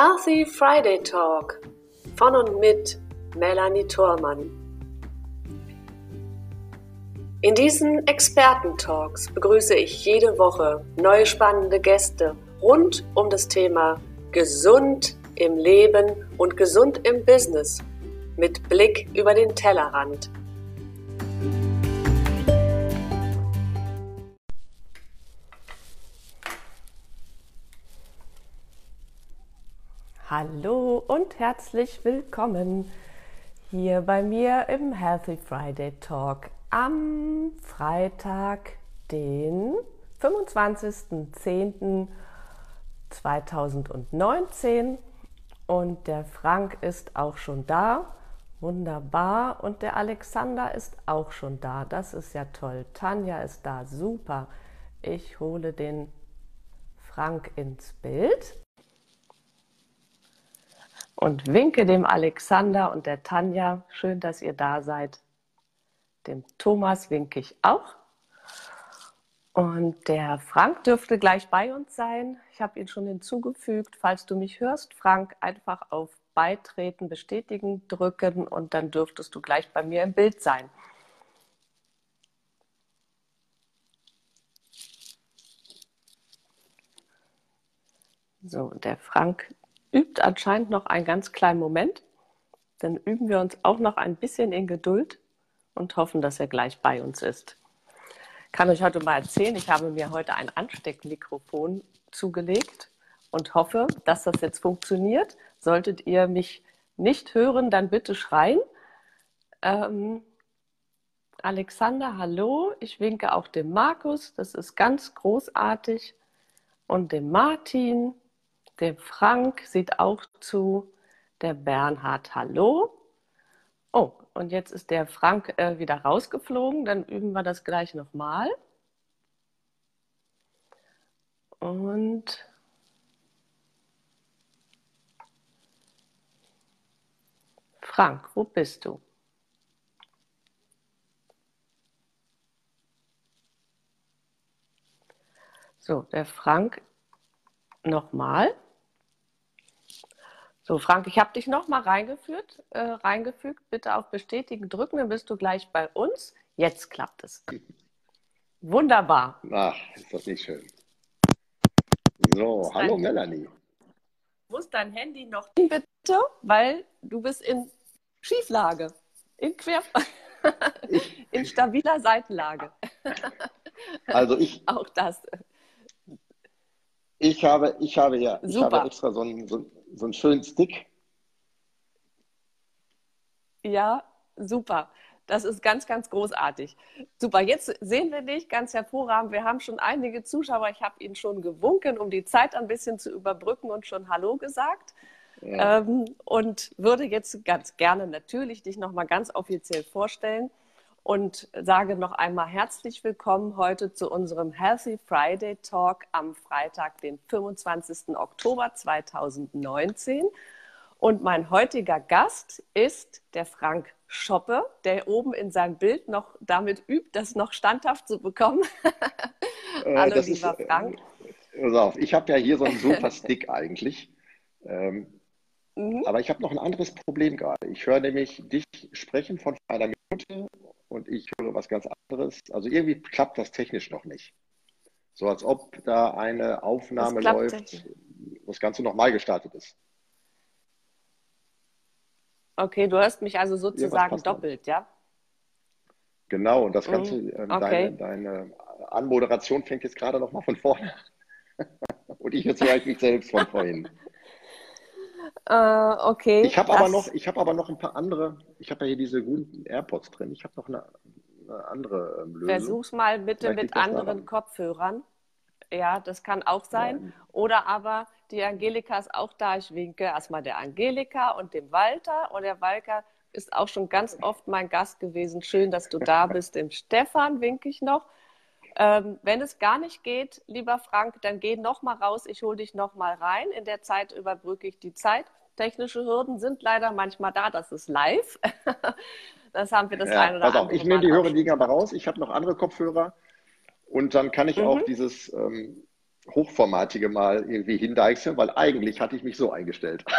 Healthy Friday Talk von und mit Melanie Thormann. In diesen Experten-Talks begrüße ich jede Woche neue spannende Gäste rund um das Thema Gesund im Leben und gesund im Business mit Blick über den Tellerrand. Und herzlich willkommen hier bei mir im Healthy Friday Talk am Freitag, den 25.10.2019 und der Frank ist auch schon da. Wunderbar. Und der Alexander ist auch schon da. Das ist ja toll. Tanja ist da. Super. Ich hole den Frank ins Bild und winke dem Alexander und der Tanja. Schön, dass ihr da seid. Dem Thomas winke ich auch. Und der Frank dürfte gleich bei uns sein. Ich habe ihn schon hinzugefügt. Falls du mich hörst, Frank, einfach auf Beitreten, Bestätigen drücken und dann dürftest du gleich bei mir im Bild sein. So, der Frank übt anscheinend noch einen ganz kleinen Moment. Dann üben wir uns auch noch ein bisschen in Geduld und hoffen, dass er gleich bei uns ist kann euch heute mal erzählen, ich habe mir heute ein Ansteckmikrofon zugelegt und hoffe, dass das jetzt funktioniert. Solltet ihr mich nicht hören, dann bitte schreien. Ähm, Alexander, hallo. Ich winke auch dem Markus, das ist ganz großartig. Und dem Martin, dem Frank sieht auch zu. Der Bernhard, hallo. Oh, und jetzt ist der Frank äh, wieder rausgeflogen. Dann üben wir das gleich nochmal. Und Frank, wo bist du? So, der Frank nochmal. So, Frank, ich habe dich nochmal reingeführt, äh, reingefügt. Bitte auf Bestätigen drücken, dann bist du gleich bei uns. Jetzt klappt es. Wunderbar. Ach, ist das nicht schön. So, hallo dein, Melanie. Muss dein Handy noch bitte, weil du bist in Schieflage, in Quer, in stabiler Seitenlage. Also ich. Auch das. Ich habe, ich habe ja, Super. ich habe extra so einen, so, so einen schönen Stick. Ja, super. Das ist ganz, ganz großartig. Super, jetzt sehen wir dich ganz hervorragend. Wir haben schon einige Zuschauer. Ich habe Ihnen schon gewunken, um die Zeit ein bisschen zu überbrücken und schon Hallo gesagt. Ja. Ähm, und würde jetzt ganz gerne natürlich dich nochmal ganz offiziell vorstellen und sage noch einmal herzlich willkommen heute zu unserem Healthy Friday Talk am Freitag, den 25. Oktober 2019. Und mein heutiger Gast ist der Frank Schoppe, der oben in seinem Bild noch damit übt, das noch standhaft zu bekommen. Äh, Hallo, lieber ist, äh, Frank. Pass auf, ich habe ja hier so einen super Stick eigentlich. Ähm, mhm. Aber ich habe noch ein anderes Problem gerade. Ich höre nämlich dich sprechen von einer Minute und ich höre was ganz anderes. Also irgendwie klappt das technisch noch nicht. So als ob da eine Aufnahme läuft, technisch. das Ganze nochmal gestartet ist. Okay, du hörst mich also sozusagen doppelt, ja? Genau, und das mhm. Ganze, mhm. okay. deine, deine, Anmoderation fängt jetzt gerade nochmal von vorne. und ich jetzt höre mich selbst von vorhin. Uh, okay. Ich habe aber noch, ich habe aber noch ein paar andere. Ich habe ja hier diese guten AirPods drin. Ich habe noch eine, eine andere ähm, Lösung. Versuch's mal bitte Vielleicht mit anderen Kopfhörern. Ja, das kann auch sein. Ja. Oder aber die Angelika ist auch da. Ich winke erstmal der Angelika und dem Walter. Und der Walter ist auch schon ganz oft mein Gast gewesen. Schön, dass du da bist. Dem Stefan winke ich noch. Ähm, wenn es gar nicht geht, lieber Frank, dann geh noch mal raus. Ich hole dich noch mal rein. In der Zeit überbrücke ich die Zeit. Technische Hürden sind leider manchmal da. Das ist live. das haben wir das ja, eine oder andere. Ich nehme die Hörerliga aber raus. Ich habe noch andere Kopfhörer. Und dann kann ich mhm. auch dieses, ähm, Hochformatige mal irgendwie hindeichseln, weil eigentlich hatte ich mich so eingestellt.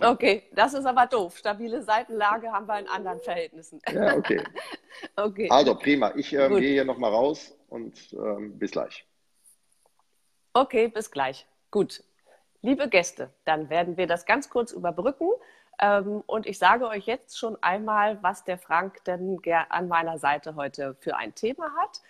Okay, das ist aber doof. Stabile Seitenlage haben wir in anderen Verhältnissen. Ja, okay. okay. Also prima. Ich ähm, gehe hier nochmal raus und ähm, bis gleich. Okay, bis gleich. Gut. Liebe Gäste, dann werden wir das ganz kurz überbrücken. Ähm, und ich sage euch jetzt schon einmal, was der Frank denn an meiner Seite heute für ein Thema hat.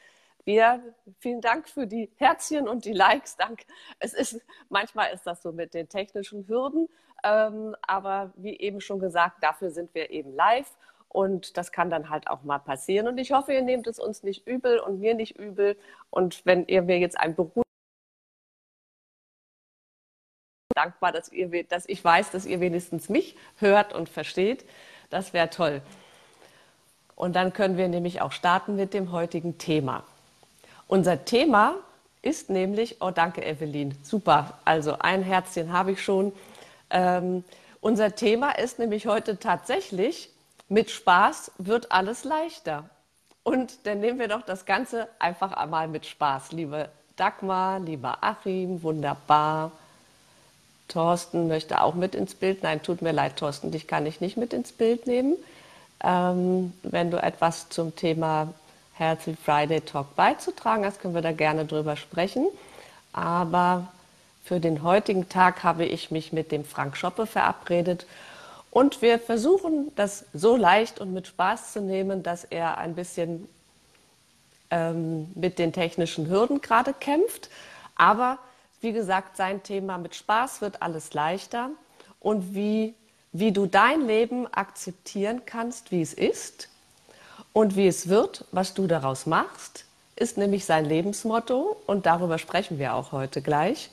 Wir, vielen Dank für die Herzchen und die Likes. Dank. Es ist, manchmal ist das so mit den technischen Hürden. Ähm, aber wie eben schon gesagt, dafür sind wir eben live. Und das kann dann halt auch mal passieren. Und ich hoffe, ihr nehmt es uns nicht übel und mir nicht übel. Und wenn ihr mir jetzt ein Beruf dankbar, dass, ihr, dass ich weiß, dass ihr wenigstens mich hört und versteht. Das wäre toll. Und dann können wir nämlich auch starten mit dem heutigen Thema. Unser Thema ist nämlich, oh danke Evelyn, super, also ein Herzchen habe ich schon. Ähm, unser Thema ist nämlich heute tatsächlich, mit Spaß wird alles leichter. Und dann nehmen wir doch das Ganze einfach einmal mit Spaß. Liebe Dagmar, lieber Achim, wunderbar. Thorsten möchte auch mit ins Bild. Nein, tut mir leid, Thorsten, dich kann ich nicht mit ins Bild nehmen. Ähm, wenn du etwas zum Thema Healthy Friday Talk beizutragen hast, können wir da gerne drüber sprechen. Aber für den heutigen Tag habe ich mich mit dem Frank Schoppe verabredet und wir versuchen das so leicht und mit Spaß zu nehmen, dass er ein bisschen ähm, mit den technischen Hürden gerade kämpft. Aber wie gesagt, sein Thema mit Spaß wird alles leichter und wie, wie du dein Leben akzeptieren kannst, wie es ist und wie es wird, was du daraus machst, ist nämlich sein Lebensmotto und darüber sprechen wir auch heute gleich.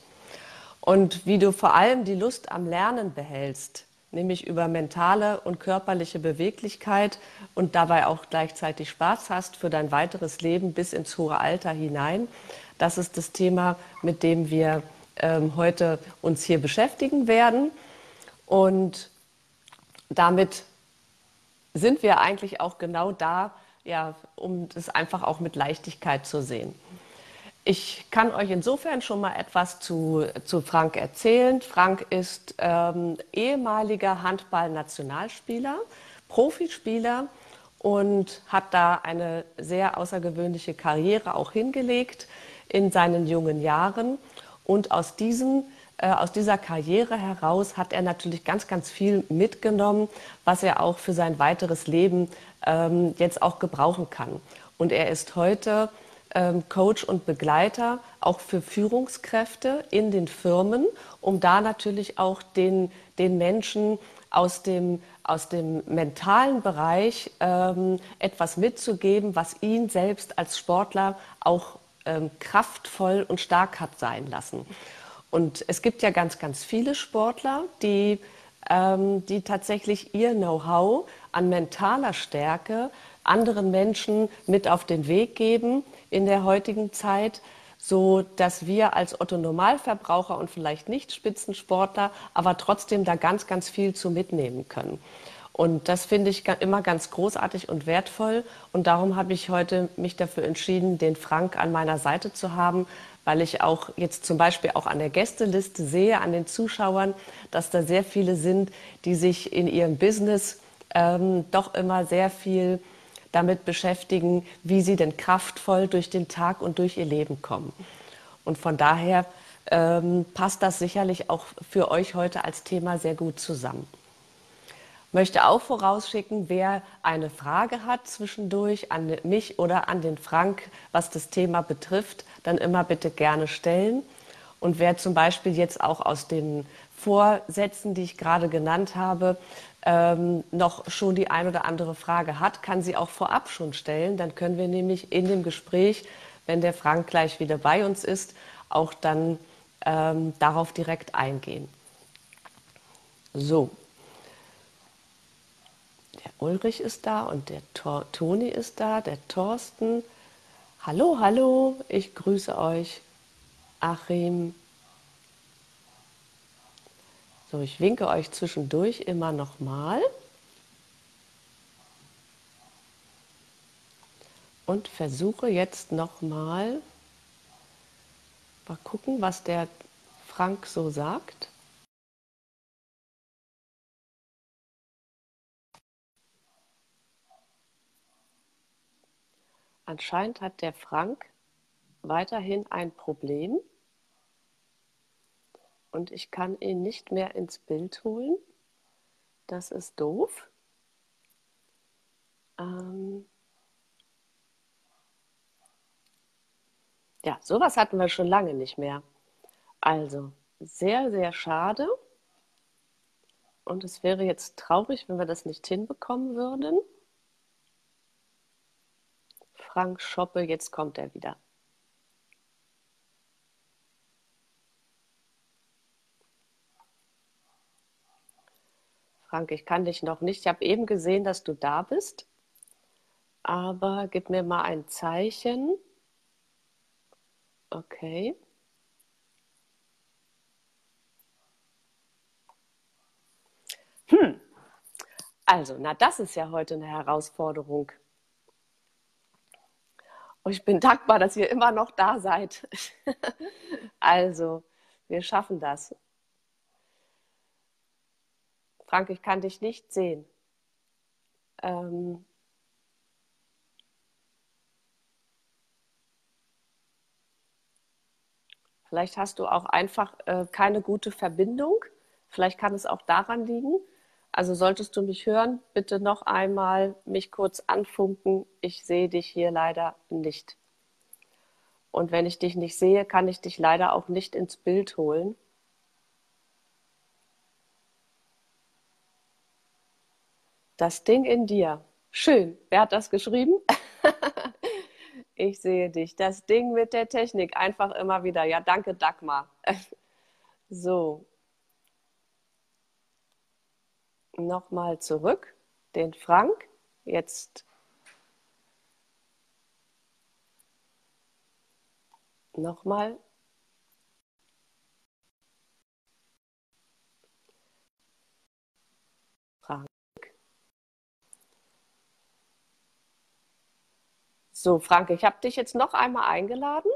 Und wie du vor allem die Lust am Lernen behältst, nämlich über mentale und körperliche Beweglichkeit und dabei auch gleichzeitig Spaß hast für dein weiteres Leben bis ins hohe Alter hinein. Das ist das Thema, mit dem wir ähm, heute uns hier beschäftigen werden. Und damit sind wir eigentlich auch genau da, ja, um das einfach auch mit Leichtigkeit zu sehen. Ich kann euch insofern schon mal etwas zu, zu Frank erzählen. Frank ist ähm, ehemaliger Handball-Nationalspieler, Profispieler und hat da eine sehr außergewöhnliche Karriere auch hingelegt in seinen jungen Jahren. Und aus, diesem, äh, aus dieser Karriere heraus hat er natürlich ganz, ganz viel mitgenommen, was er auch für sein weiteres Leben ähm, jetzt auch gebrauchen kann. Und er ist heute ähm, Coach und Begleiter auch für Führungskräfte in den Firmen, um da natürlich auch den, den Menschen aus dem, aus dem mentalen Bereich ähm, etwas mitzugeben, was ihn selbst als Sportler auch ähm, kraftvoll und stark hat sein lassen. Und es gibt ja ganz, ganz viele Sportler, die, ähm, die tatsächlich ihr Know-how an mentaler Stärke anderen Menschen mit auf den Weg geben in der heutigen Zeit, so dass wir als Otto Normalverbraucher und vielleicht nicht Spitzensportler, aber trotzdem da ganz, ganz viel zu mitnehmen können. Und das finde ich immer ganz großartig und wertvoll. Und darum habe ich heute mich dafür entschieden, den Frank an meiner Seite zu haben, weil ich auch jetzt zum Beispiel auch an der Gästeliste sehe, an den Zuschauern, dass da sehr viele sind, die sich in ihrem Business ähm, doch immer sehr viel damit beschäftigen, wie sie denn kraftvoll durch den Tag und durch ihr Leben kommen. Und von daher ähm, passt das sicherlich auch für euch heute als Thema sehr gut zusammen. Möchte auch vorausschicken, wer eine Frage hat zwischendurch an mich oder an den Frank, was das Thema betrifft, dann immer bitte gerne stellen. Und wer zum Beispiel jetzt auch aus den Vorsätzen, die ich gerade genannt habe, ähm, noch schon die ein oder andere Frage hat, kann sie auch vorab schon stellen. Dann können wir nämlich in dem Gespräch, wenn der Frank gleich wieder bei uns ist, auch dann ähm, darauf direkt eingehen. So. Ulrich ist da und der Tor Toni ist da, der Thorsten. Hallo, hallo, ich grüße euch. Achim, so, ich winke euch zwischendurch immer noch mal. Und versuche jetzt noch mal Mal gucken, was der Frank so sagt. Anscheinend hat der Frank weiterhin ein Problem und ich kann ihn nicht mehr ins Bild holen. Das ist doof. Ähm ja, sowas hatten wir schon lange nicht mehr. Also, sehr, sehr schade. Und es wäre jetzt traurig, wenn wir das nicht hinbekommen würden. Frank Schoppe, jetzt kommt er wieder. Frank, ich kann dich noch nicht. Ich habe eben gesehen, dass du da bist. Aber gib mir mal ein Zeichen. Okay. Hm. Also, na, das ist ja heute eine Herausforderung. Und ich bin dankbar, dass ihr immer noch da seid. also, wir schaffen das. Frank, ich kann dich nicht sehen. Ähm Vielleicht hast du auch einfach äh, keine gute Verbindung. Vielleicht kann es auch daran liegen. Also solltest du mich hören, bitte noch einmal mich kurz anfunken. Ich sehe dich hier leider nicht. Und wenn ich dich nicht sehe, kann ich dich leider auch nicht ins Bild holen. Das Ding in dir. Schön. Wer hat das geschrieben? ich sehe dich. Das Ding mit der Technik. Einfach immer wieder. Ja, danke, Dagmar. so, nochmal zurück, den Frank. Jetzt nochmal. Frank. So, Frank, ich habe dich jetzt noch einmal eingeladen.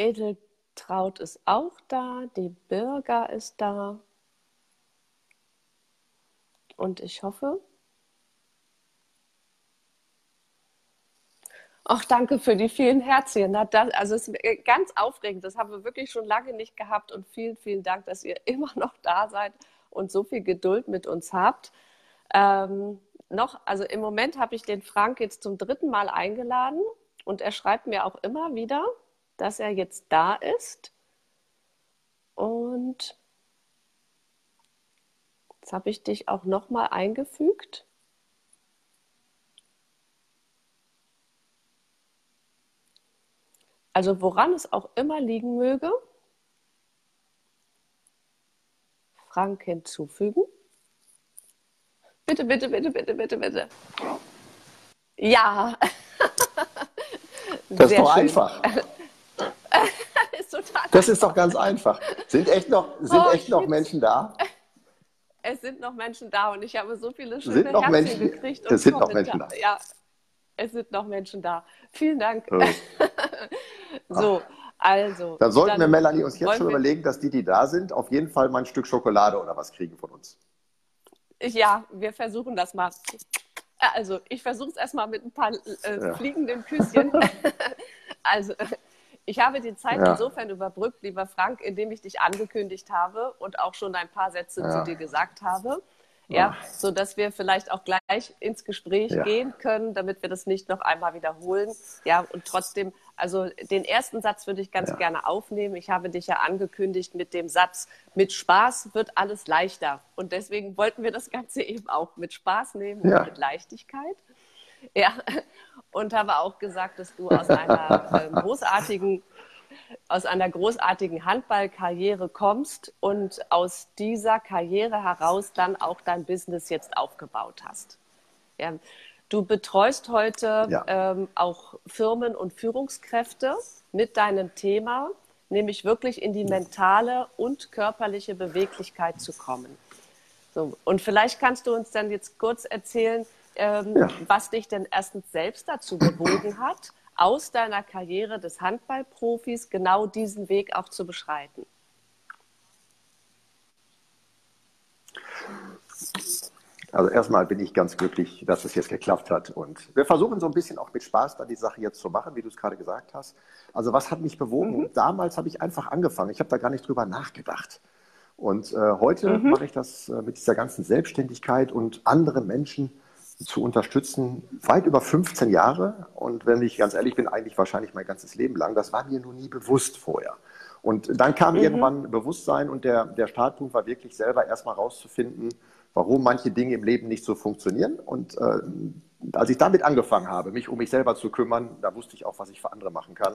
Edeltraut ist auch da, die Birger ist da. Und ich hoffe. Ach, danke für die vielen Herzchen. also es ist ganz aufregend. Das haben wir wirklich schon lange nicht gehabt. Und vielen, vielen Dank, dass ihr immer noch da seid und so viel Geduld mit uns habt. Ähm, noch, also im Moment habe ich den Frank jetzt zum dritten Mal eingeladen und er schreibt mir auch immer wieder, dass er jetzt da ist. Und jetzt habe ich dich auch nochmal eingefügt. Also woran es auch immer liegen möge, Frank hinzufügen. Bitte, bitte, bitte, bitte, bitte, bitte. Ja. Das ist doch schön. einfach. ist das ist doch ganz einfach. Sind echt noch, sind oh, echt noch Menschen da? Es sind noch Menschen da und ich habe so viele schöne sind noch Herzen Menschen, gekriegt. Es sind noch Menschen da. Ja, es sind noch Menschen da. Vielen Dank. Oh. so, also. Dann sollten dann wir, Melanie, uns jetzt schon überlegen, dass die, die da sind, auf jeden Fall mal ein Stück Schokolade oder was kriegen von uns. Ja, wir versuchen das mal. Also, ich versuche es erstmal mit ein paar äh, ja. fliegenden Küsschen. also, ich habe die Zeit ja. insofern überbrückt, lieber Frank, indem ich dich angekündigt habe und auch schon ein paar Sätze ja. zu dir gesagt habe. Ja, so dass wir vielleicht auch gleich ins Gespräch ja. gehen können, damit wir das nicht noch einmal wiederholen. Ja, und trotzdem, also den ersten Satz würde ich ganz ja. gerne aufnehmen. Ich habe dich ja angekündigt mit dem Satz, mit Spaß wird alles leichter. Und deswegen wollten wir das Ganze eben auch mit Spaß nehmen ja. und mit Leichtigkeit. Ja, und habe auch gesagt, dass du aus einer äh, großartigen aus einer großartigen Handballkarriere kommst und aus dieser Karriere heraus dann auch dein Business jetzt aufgebaut hast. Ja. Du betreust heute ja. ähm, auch Firmen und Führungskräfte mit deinem Thema, nämlich wirklich in die mentale und körperliche Beweglichkeit zu kommen. So, und vielleicht kannst du uns dann jetzt kurz erzählen, ähm, ja. was dich denn erstens selbst dazu bewogen hat, aus deiner Karriere des Handballprofis genau diesen Weg auch zu beschreiten. Also erstmal bin ich ganz glücklich, dass es jetzt geklappt hat. Und wir versuchen so ein bisschen auch mit Spaß da die Sache jetzt zu machen, wie du es gerade gesagt hast. Also was hat mich bewogen? Mhm. Damals habe ich einfach angefangen. Ich habe da gar nicht drüber nachgedacht. Und äh, heute mhm. mache ich das äh, mit dieser ganzen Selbstständigkeit und andere Menschen zu unterstützen, weit über 15 Jahre. Und wenn ich ganz ehrlich bin, eigentlich wahrscheinlich mein ganzes Leben lang. Das war mir nur nie bewusst vorher. Und dann kam mhm. irgendwann Bewusstsein und der, der Startpunkt war wirklich selber erstmal rauszufinden, warum manche Dinge im Leben nicht so funktionieren. Und äh, als ich damit angefangen habe, mich um mich selber zu kümmern, da wusste ich auch, was ich für andere machen kann.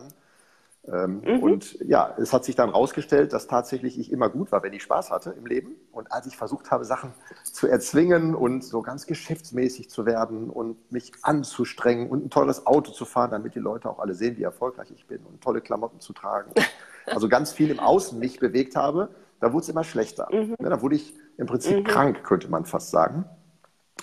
Ähm, mhm. Und ja, es hat sich dann herausgestellt, dass tatsächlich ich immer gut war, wenn ich Spaß hatte im Leben. Und als ich versucht habe, Sachen zu erzwingen und so ganz geschäftsmäßig zu werden und mich anzustrengen und ein teures Auto zu fahren, damit die Leute auch alle sehen, wie erfolgreich ich bin und tolle Klamotten zu tragen, also ganz viel im Außen mich bewegt habe, da wurde es immer schlechter. Mhm. Ja, da wurde ich im Prinzip mhm. krank, könnte man fast sagen.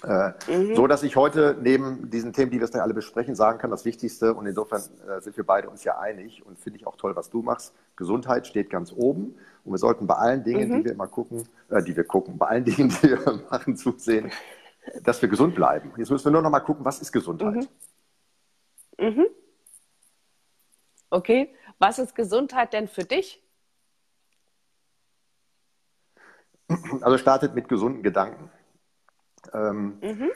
Äh, mhm. So dass ich heute neben diesen Themen, die wir jetzt alle besprechen, sagen kann, das Wichtigste, und insofern äh, sind wir beide uns ja einig und finde ich auch toll, was du machst. Gesundheit steht ganz oben und wir sollten bei allen Dingen, mhm. die wir immer gucken, äh, die wir gucken, bei allen Dingen, die wir machen, zusehen, dass wir gesund bleiben. Jetzt müssen wir nur noch mal gucken, was ist Gesundheit? Mhm. mhm. Okay, was ist Gesundheit denn für dich? Also startet mit gesunden Gedanken. Ähm, mhm.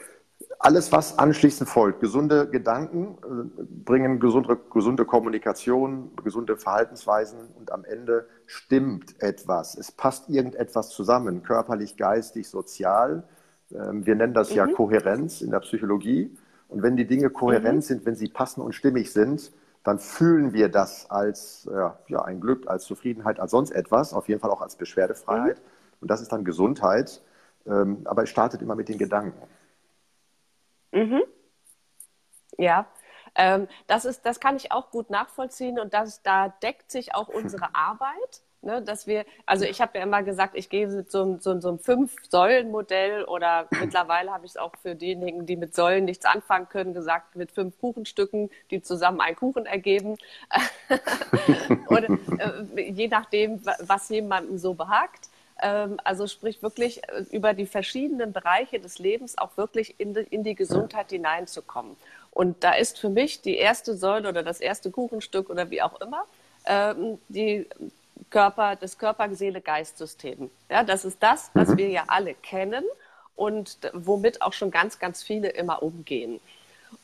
Alles, was anschließend folgt, gesunde Gedanken äh, bringen gesunde, gesunde Kommunikation, gesunde Verhaltensweisen und am Ende stimmt etwas. Es passt irgendetwas zusammen, körperlich, geistig, sozial. Ähm, wir nennen das mhm. ja Kohärenz in der Psychologie. Und wenn die Dinge kohärent mhm. sind, wenn sie passen und stimmig sind, dann fühlen wir das als ja, ja, ein Glück, als Zufriedenheit, als sonst etwas, auf jeden Fall auch als Beschwerdefreiheit. Mhm. Und das ist dann Gesundheit. Ähm, aber es startet immer mit den Gedanken. Mhm. Ja, ähm, das, ist, das kann ich auch gut nachvollziehen und das, da deckt sich auch unsere Arbeit. Ne, dass wir, also ich habe ja immer gesagt, ich gehe mit so, so, so einem Fünf-Säulen-Modell oder mittlerweile habe ich es auch für diejenigen, die mit Säulen nichts anfangen können, gesagt, mit fünf Kuchenstücken, die zusammen einen Kuchen ergeben. oder, äh, je nachdem, was jemandem so behagt. Ähm, also sprich wirklich äh, über die verschiedenen Bereiche des Lebens auch wirklich in die, in die Gesundheit hineinzukommen. Und da ist für mich die erste Säule oder das erste Kuchenstück oder wie auch immer ähm, die Körper, das Körper-Seele-Geist-System. Ja, das ist das, was mhm. wir ja alle kennen und womit auch schon ganz, ganz viele immer umgehen.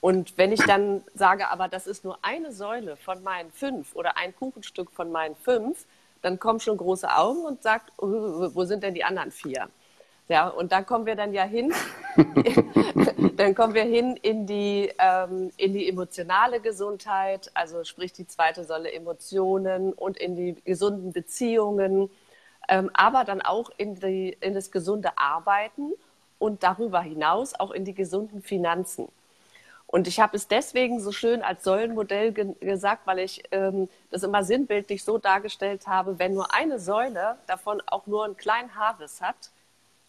Und wenn ich dann sage, aber das ist nur eine Säule von meinen fünf oder ein Kuchenstück von meinen fünf, dann kommen schon große Augen und sagt, oh, wo sind denn die anderen vier? Ja, und da kommen wir dann ja hin, dann kommen wir hin in die, ähm, in die emotionale Gesundheit, also sprich die zweite Säule Emotionen und in die gesunden Beziehungen, ähm, aber dann auch in, die, in das gesunde Arbeiten und darüber hinaus auch in die gesunden Finanzen. Und ich habe es deswegen so schön als Säulenmodell ge gesagt, weil ich ähm, das immer sinnbildlich so dargestellt habe, wenn nur eine Säule davon auch nur einen kleinen Haarriss hat,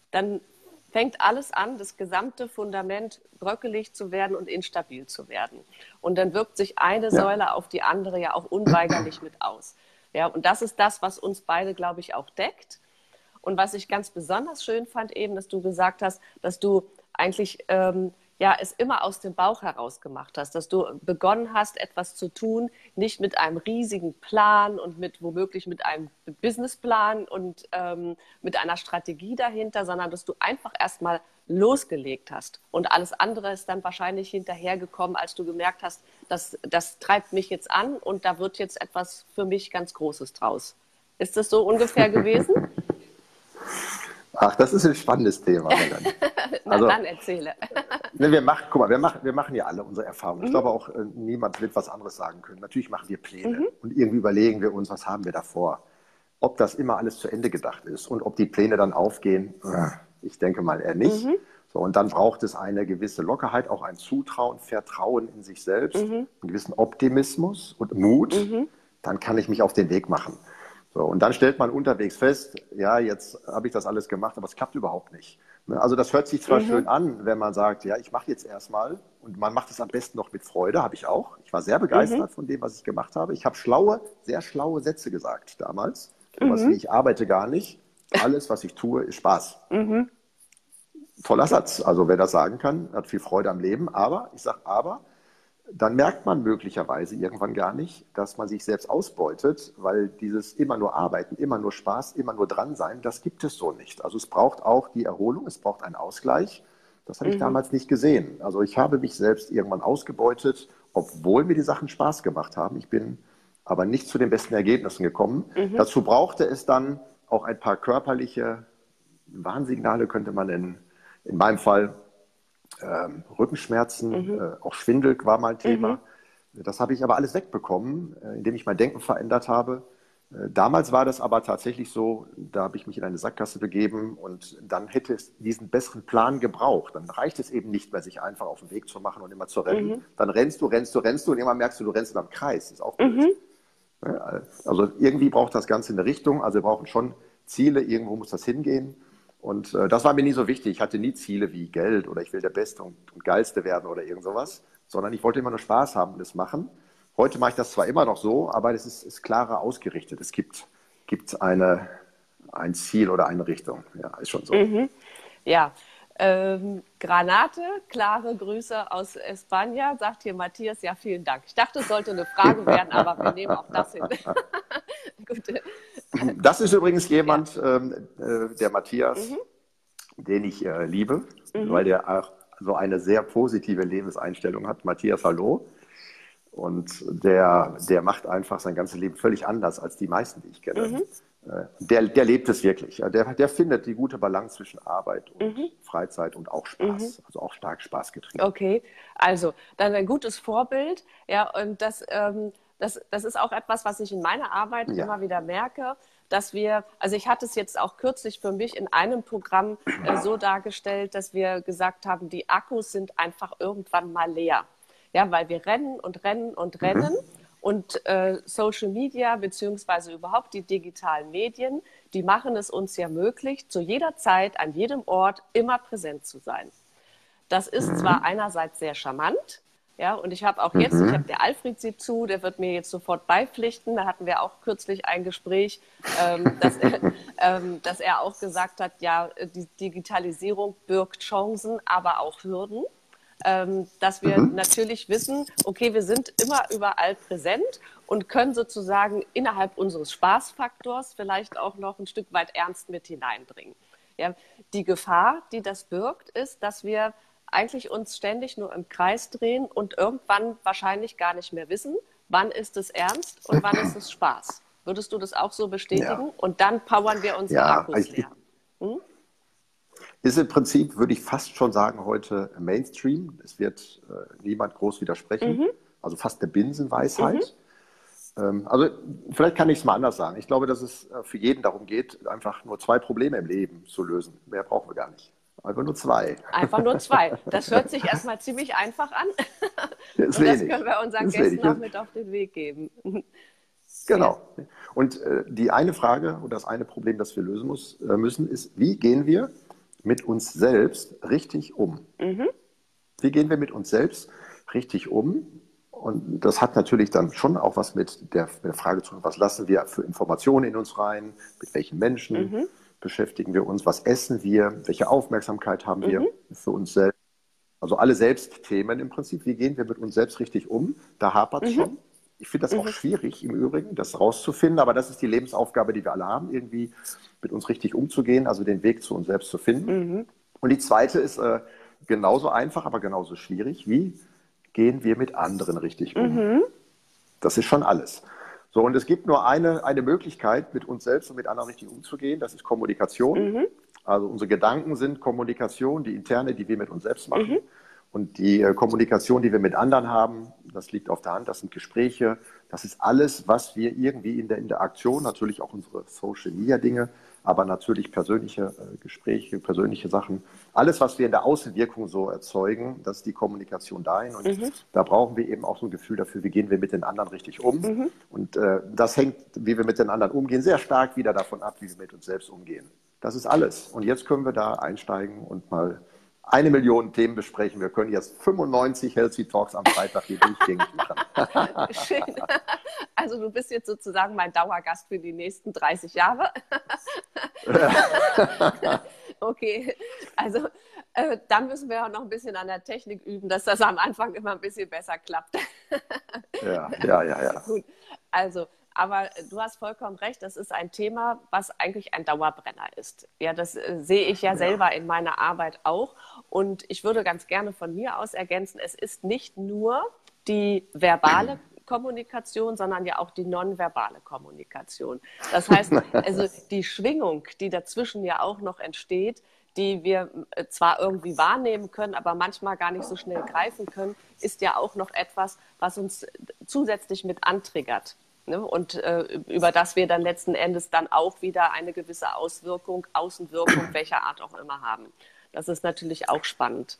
dann fängt alles an, das gesamte Fundament bröckelig zu werden und instabil zu werden. Und dann wirkt sich eine ja. Säule auf die andere ja auch unweigerlich mit aus. Ja, und das ist das, was uns beide, glaube ich, auch deckt. Und was ich ganz besonders schön fand, eben, dass du gesagt hast, dass du eigentlich ähm, ja es immer aus dem Bauch heraus gemacht hast, dass du begonnen hast, etwas zu tun, nicht mit einem riesigen Plan und mit womöglich mit einem Businessplan und ähm, mit einer Strategie dahinter, sondern dass du einfach erstmal losgelegt hast. Und alles andere ist dann wahrscheinlich hinterhergekommen, als du gemerkt hast, dass das treibt mich jetzt an und da wird jetzt etwas für mich ganz Großes draus. Ist das so ungefähr gewesen? Ach, das ist ein spannendes Thema. Na also, dann erzähle. ne, wir machen, guck mal, wir machen, wir machen ja alle unsere Erfahrungen. Mhm. Ich glaube auch, äh, niemand wird was anderes sagen können. Natürlich machen wir Pläne mhm. und irgendwie überlegen wir uns, was haben wir davor. Ob das immer alles zu Ende gedacht ist und ob die Pläne dann aufgehen, äh, ich denke mal eher nicht. Mhm. So, und dann braucht es eine gewisse Lockerheit, auch ein Zutrauen, Vertrauen in sich selbst, mhm. einen gewissen Optimismus und Mut. Mhm. Dann kann ich mich auf den Weg machen. So, und dann stellt man unterwegs fest, ja, jetzt habe ich das alles gemacht, aber es klappt überhaupt nicht. Ne, also das hört sich zwar mhm. schön an, wenn man sagt, ja, ich mache jetzt erstmal und man macht es am besten noch mit Freude, habe ich auch. Ich war sehr begeistert mhm. von dem, was ich gemacht habe. Ich habe schlaue, sehr schlaue Sätze gesagt damals. Mhm. Was wie ich arbeite gar nicht. Alles, was ich tue, ist Spaß. Mhm. Toller Satz. Also wer das sagen kann, hat viel Freude am Leben. Aber, ich sage aber, dann merkt man möglicherweise irgendwann gar nicht, dass man sich selbst ausbeutet, weil dieses immer nur arbeiten, immer nur Spaß, immer nur dran sein, das gibt es so nicht. Also es braucht auch die Erholung, es braucht einen Ausgleich. Das habe ich mhm. damals nicht gesehen. Also ich habe mich selbst irgendwann ausgebeutet, obwohl mir die Sachen Spaß gemacht haben. Ich bin aber nicht zu den besten Ergebnissen gekommen. Mhm. Dazu brauchte es dann auch ein paar körperliche Warnsignale, könnte man nennen. In meinem Fall ähm, Rückenschmerzen, mhm. äh, auch Schwindel war mal Thema. Mhm. Das habe ich aber alles wegbekommen, äh, indem ich mein Denken verändert habe. Äh, damals war das aber tatsächlich so, da habe ich mich in eine Sackgasse begeben und dann hätte es diesen besseren Plan gebraucht. Dann reicht es eben nicht mehr, sich einfach auf den Weg zu machen und immer zu rennen. Mhm. Dann rennst du, rennst du, rennst du und irgendwann merkst du, du rennst in einem Kreis. Das ist auch blöd. Mhm. Also irgendwie braucht das Ganze eine Richtung. Also wir brauchen schon Ziele, irgendwo muss das hingehen. Und äh, das war mir nie so wichtig. Ich hatte nie Ziele wie Geld oder ich will der Beste und, und Geilste werden oder irgend sowas, sondern ich wollte immer nur Spaß haben und es machen. Heute mache ich das zwar immer noch so, aber es ist, ist klarer ausgerichtet. Es gibt, gibt eine, ein Ziel oder eine Richtung. Ja, ist schon so. Mhm. Ja, ähm, Granate, klare Grüße aus Espanja, sagt hier Matthias. Ja, vielen Dank. Ich dachte, es sollte eine Frage werden, aber wir nehmen auch das hin. Das ist übrigens jemand, ja. ähm, äh, der Matthias, mhm. den ich äh, liebe, mhm. weil der auch so eine sehr positive Lebenseinstellung hat. Matthias, hallo. Und der, der macht einfach sein ganzes Leben völlig anders als die meisten, die ich kenne. Mhm. Der, der lebt es wirklich. Der, der findet die gute Balance zwischen Arbeit und mhm. Freizeit und auch Spaß. Mhm. Also auch stark Spaß getrieben. Okay, also dann ein gutes Vorbild. Ja, und das ähm, das, das ist auch etwas, was ich in meiner Arbeit ja. immer wieder merke, dass wir, also ich hatte es jetzt auch kürzlich für mich in einem Programm äh, so dargestellt, dass wir gesagt haben, die Akkus sind einfach irgendwann mal leer. Ja, weil wir rennen und rennen und mhm. rennen. Mhm. Und äh, Social Media beziehungsweise überhaupt die digitalen Medien, die machen es uns ja möglich, zu jeder Zeit, an jedem Ort immer präsent zu sein. Das ist mhm. zwar einerseits sehr charmant, ja, und ich habe auch jetzt, mhm. ich habe der Alfred sieht zu, der wird mir jetzt sofort beipflichten. Da hatten wir auch kürzlich ein Gespräch, ähm, dass, ähm, dass er auch gesagt hat, ja, die Digitalisierung birgt Chancen, aber auch Hürden. Ähm, dass wir mhm. natürlich wissen, okay, wir sind immer überall präsent und können sozusagen innerhalb unseres Spaßfaktors vielleicht auch noch ein Stück weit ernst mit hineinbringen. Ja, die Gefahr, die das birgt, ist, dass wir eigentlich uns ständig nur im Kreis drehen und irgendwann wahrscheinlich gar nicht mehr wissen, wann ist es ernst und wann ist es Spaß. Würdest du das auch so bestätigen? Ja. Und dann powern wir unsere ja, Akkus also leer. Hm? Ist im Prinzip, würde ich fast schon sagen, heute Mainstream. Es wird äh, niemand groß widersprechen. Mhm. Also fast eine Binsenweisheit. Mhm. Ähm, also vielleicht kann ich es mal anders sagen. Ich glaube, dass es äh, für jeden darum geht, einfach nur zwei Probleme im Leben zu lösen. Mehr brauchen wir gar nicht. Einfach nur zwei. Einfach nur zwei. Das hört sich erstmal ziemlich einfach an. Das, Und das können wir unseren Gästen auch mit auf den Weg geben. Genau. Und äh, die eine Frage und das eine Problem, das wir lösen muss, äh, müssen, ist, wie gehen wir mit uns selbst richtig um? Mhm. Wie gehen wir mit uns selbst richtig um? Und das hat natürlich dann schon auch was mit der, mit der Frage zu tun, was lassen wir für Informationen in uns rein, mit welchen Menschen. Mhm beschäftigen wir uns, was essen wir, welche Aufmerksamkeit haben wir mhm. für uns selbst. Also alle Selbstthemen im Prinzip, wie gehen wir mit uns selbst richtig um? Da hapert es mhm. schon. Ich finde das mhm. auch schwierig im Übrigen, das rauszufinden, aber das ist die Lebensaufgabe, die wir alle haben, irgendwie mit uns richtig umzugehen, also den Weg zu uns selbst zu finden. Mhm. Und die zweite ist äh, genauso einfach, aber genauso schwierig. Wie gehen wir mit anderen richtig um? Mhm. Das ist schon alles. So, und es gibt nur eine, eine Möglichkeit, mit uns selbst und mit anderen richtig umzugehen, das ist Kommunikation. Mhm. Also unsere Gedanken sind Kommunikation, die interne, die wir mit uns selbst machen. Und die äh, Kommunikation, die wir mit anderen haben, das liegt auf der Hand, das sind Gespräche, das ist alles, was wir irgendwie in der Interaktion, natürlich auch unsere Social Media Dinge, aber natürlich persönliche äh, Gespräche, persönliche Sachen. Alles, was wir in der Außenwirkung so erzeugen, das ist die Kommunikation dahin. Und mhm. da brauchen wir eben auch so ein Gefühl dafür, wie gehen wir mit den anderen richtig um. Mhm. Und äh, das hängt, wie wir mit den anderen umgehen, sehr stark wieder davon ab, wie wir mit uns selbst umgehen. Das ist alles. Und jetzt können wir da einsteigen und mal eine Million Themen besprechen. Wir können jetzt 95 Healthy Talks am Freitag hier durchgängig machen. Schön. Also du bist jetzt sozusagen mein Dauergast für die nächsten 30 Jahre. okay, also äh, dann müssen wir auch noch ein bisschen an der Technik üben, dass das am Anfang immer ein bisschen besser klappt. ja, ja, ja, ja. Gut. Also aber du hast vollkommen recht, das ist ein Thema, was eigentlich ein Dauerbrenner ist. Ja, das äh, sehe ich ja, ja, selber in meiner Arbeit auch. Und ich würde ganz gerne von mir aus ergänzen, es ist nicht nur die verbale Kommunikation, sondern ja auch die nonverbale Kommunikation. Das heißt, also die Schwingung, die dazwischen ja auch noch entsteht, die wir äh, zwar irgendwie wahrnehmen können, aber manchmal gar nicht so schnell greifen können, ist ja auch noch etwas, was uns zusätzlich mit antriggert. Ne? Und äh, über das wir dann letzten Endes dann auch wieder eine gewisse Auswirkung, Außenwirkung, welcher Art auch immer haben. Das ist natürlich auch spannend.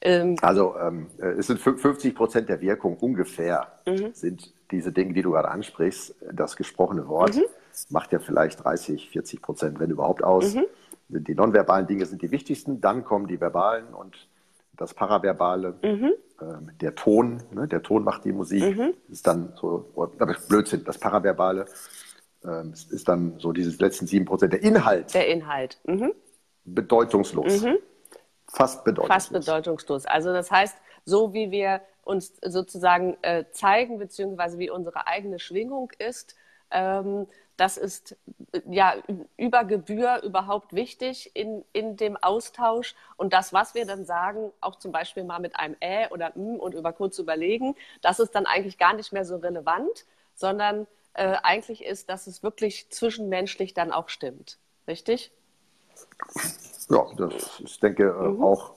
Ähm, also ähm, äh, es sind 50 Prozent der Wirkung ungefähr mhm. sind diese Dinge, die du gerade ansprichst. Das gesprochene Wort mhm. macht ja vielleicht 30, 40 Prozent, wenn überhaupt, aus. Mhm. Die nonverbalen Dinge sind die wichtigsten, dann kommen die verbalen und das Paraverbale, mhm. ähm, der Ton, ne, der Ton macht die Musik, mhm. ist dann so, aber Blödsinn, das Paraverbale ähm, ist dann so dieses letzten sieben Prozent, der Inhalt. Der Inhalt. Mhm. Bedeutungslos. Mhm. Fast bedeutungslos. Fast bedeutungslos. Also das heißt, so wie wir uns sozusagen äh, zeigen, beziehungsweise wie unsere eigene Schwingung ist, ähm, das ist ja über Gebühr überhaupt wichtig in, in dem Austausch. Und das, was wir dann sagen, auch zum Beispiel mal mit einem Ä oder M und über kurz überlegen, das ist dann eigentlich gar nicht mehr so relevant, sondern äh, eigentlich ist, dass es wirklich zwischenmenschlich dann auch stimmt. Richtig? Ja, das ist, denke äh, mhm. auch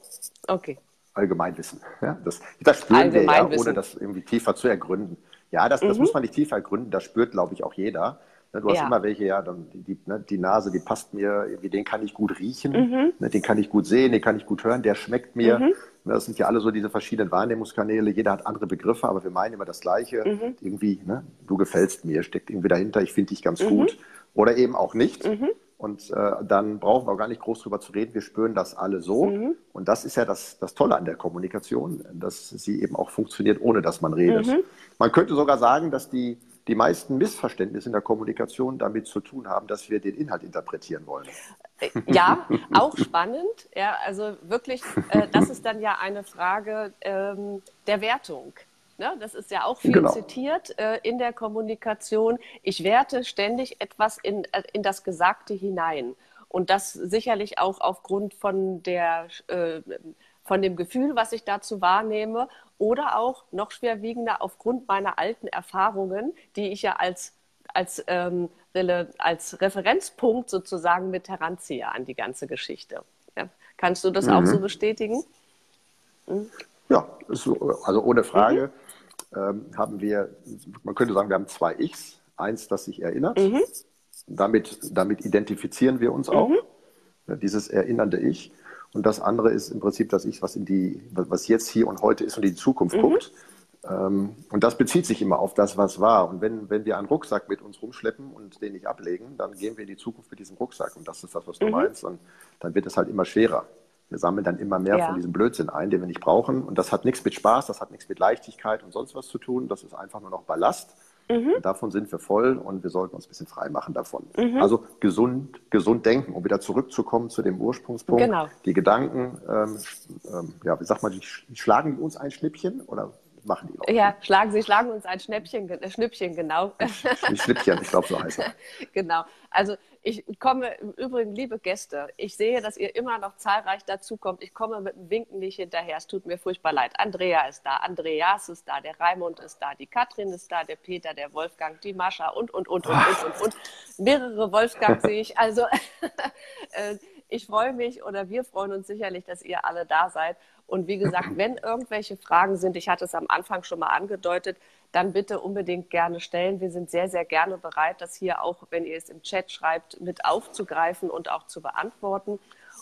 okay. Allgemeinwissen. Ja, das, das spüren wir ja, ohne das irgendwie tiefer zu ergründen. Ja, das, das mhm. muss man nicht tiefer ergründen, das spürt, glaube ich, auch jeder. Ne, du hast ja. immer welche, ja, dann die, die, ne, die, Nase, die passt mir, irgendwie, den kann ich gut riechen, mhm. ne, den kann ich gut sehen, den kann ich gut hören, der schmeckt mir. Mhm. Ne, das sind ja alle so diese verschiedenen Wahrnehmungskanäle. Jeder hat andere Begriffe, aber wir meinen immer das Gleiche. Mhm. Irgendwie, ne, du gefällst mir, steckt irgendwie dahinter, ich finde dich ganz mhm. gut. Oder eben auch nicht. Und äh, dann brauchen wir auch gar nicht groß drüber zu reden. Wir spüren das alle so. Mhm. Und das ist ja das, das Tolle an der Kommunikation, dass sie eben auch funktioniert, ohne dass man redet. Mhm. Man könnte sogar sagen, dass die, die meisten Missverständnisse in der Kommunikation damit zu tun haben, dass wir den Inhalt interpretieren wollen. Äh, ja, auch spannend. Ja, also wirklich, äh, das ist dann ja eine Frage ähm, der Wertung. Ne? Das ist ja auch viel genau. zitiert äh, in der Kommunikation. Ich werte ständig etwas in, äh, in das Gesagte hinein. Und das sicherlich auch aufgrund von der äh, von dem Gefühl, was ich dazu wahrnehme, oder auch noch schwerwiegender aufgrund meiner alten Erfahrungen, die ich ja als, als, ähm, als Referenzpunkt sozusagen mit heranziehe an die ganze Geschichte. Ja. Kannst du das mhm. auch so bestätigen? Mhm. Ja, also ohne Frage mhm. Ähm, haben wir, man könnte sagen, wir haben zwei Ichs. Eins, das sich erinnert. Mhm. Damit, damit identifizieren wir uns auch. Mhm. Dieses erinnernde Ich. Und das andere ist im Prinzip das Ich, was in die, was jetzt hier und heute ist und in die Zukunft mhm. guckt. Ähm, und das bezieht sich immer auf das, was war. Und wenn, wenn wir einen Rucksack mit uns rumschleppen und den nicht ablegen, dann gehen wir in die Zukunft mit diesem Rucksack. Und das ist das, was du mhm. meinst. Und dann wird es halt immer schwerer. Wir sammeln dann immer mehr ja. von diesem Blödsinn ein, den wir nicht brauchen. Und das hat nichts mit Spaß, das hat nichts mit Leichtigkeit und sonst was zu tun. Das ist einfach nur noch Ballast. Mhm. Davon sind wir voll und wir sollten uns ein bisschen frei machen davon. Mhm. Also gesund, gesund denken, um wieder zurückzukommen zu dem Ursprungspunkt. Genau. Die Gedanken, ähm, ähm, ja, wie sagt man, die schlagen uns ein Schnippchen oder machen die auch. Ja, schlagen, sie schlagen uns ein Schnäppchen, äh, Schnippchen, genau. Schnippchen, ich glaube, so heißt es. genau. Also ich komme im Übrigen, liebe Gäste, ich sehe, dass ihr immer noch zahlreich dazukommt. Ich komme mit einem Winken nicht hinterher. Es tut mir furchtbar leid. Andrea ist da, Andreas ist da, der Raimund ist da, die Katrin ist da, der Peter, der Wolfgang, die Mascha und, und, und, und, und, und, und. Mehrere Wolfgang sehe ich. Also äh, Ich freue mich oder wir freuen uns sicherlich, dass ihr alle da seid. Und wie gesagt, wenn irgendwelche Fragen sind, ich hatte es am Anfang schon mal angedeutet, dann bitte unbedingt gerne stellen. Wir sind sehr, sehr gerne bereit, das hier auch, wenn ihr es im Chat schreibt, mit aufzugreifen und auch zu beantworten.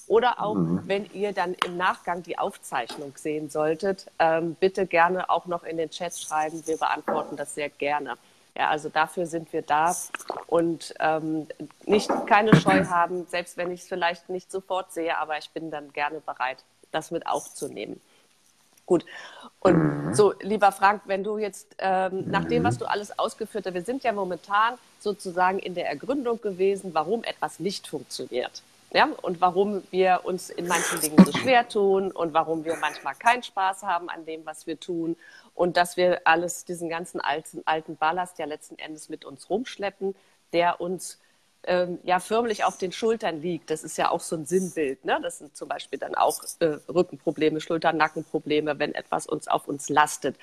Oder auch, mhm. wenn ihr dann im Nachgang die Aufzeichnung sehen solltet, ähm, bitte gerne auch noch in den Chat schreiben. Wir beantworten das sehr gerne. Ja, also dafür sind wir da und ähm, nicht keine Scheu haben, selbst wenn ich es vielleicht nicht sofort sehe, aber ich bin dann gerne bereit, das mit aufzunehmen. Gut. Und mhm. so, lieber Frank, wenn du jetzt, ähm, nach dem, was du alles ausgeführt hast, wir sind ja momentan sozusagen in der Ergründung gewesen, warum etwas nicht funktioniert. Ja, und warum wir uns in manchen Dingen so schwer tun und warum wir manchmal keinen Spaß haben an dem, was wir tun und dass wir alles, diesen ganzen alten, alten Ballast ja letzten Endes mit uns rumschleppen, der uns ähm, ja förmlich auf den Schultern liegt. Das ist ja auch so ein Sinnbild. Ne? Das sind zum Beispiel dann auch äh, Rückenprobleme, Schultern, Nackenprobleme, wenn etwas uns auf uns lastet.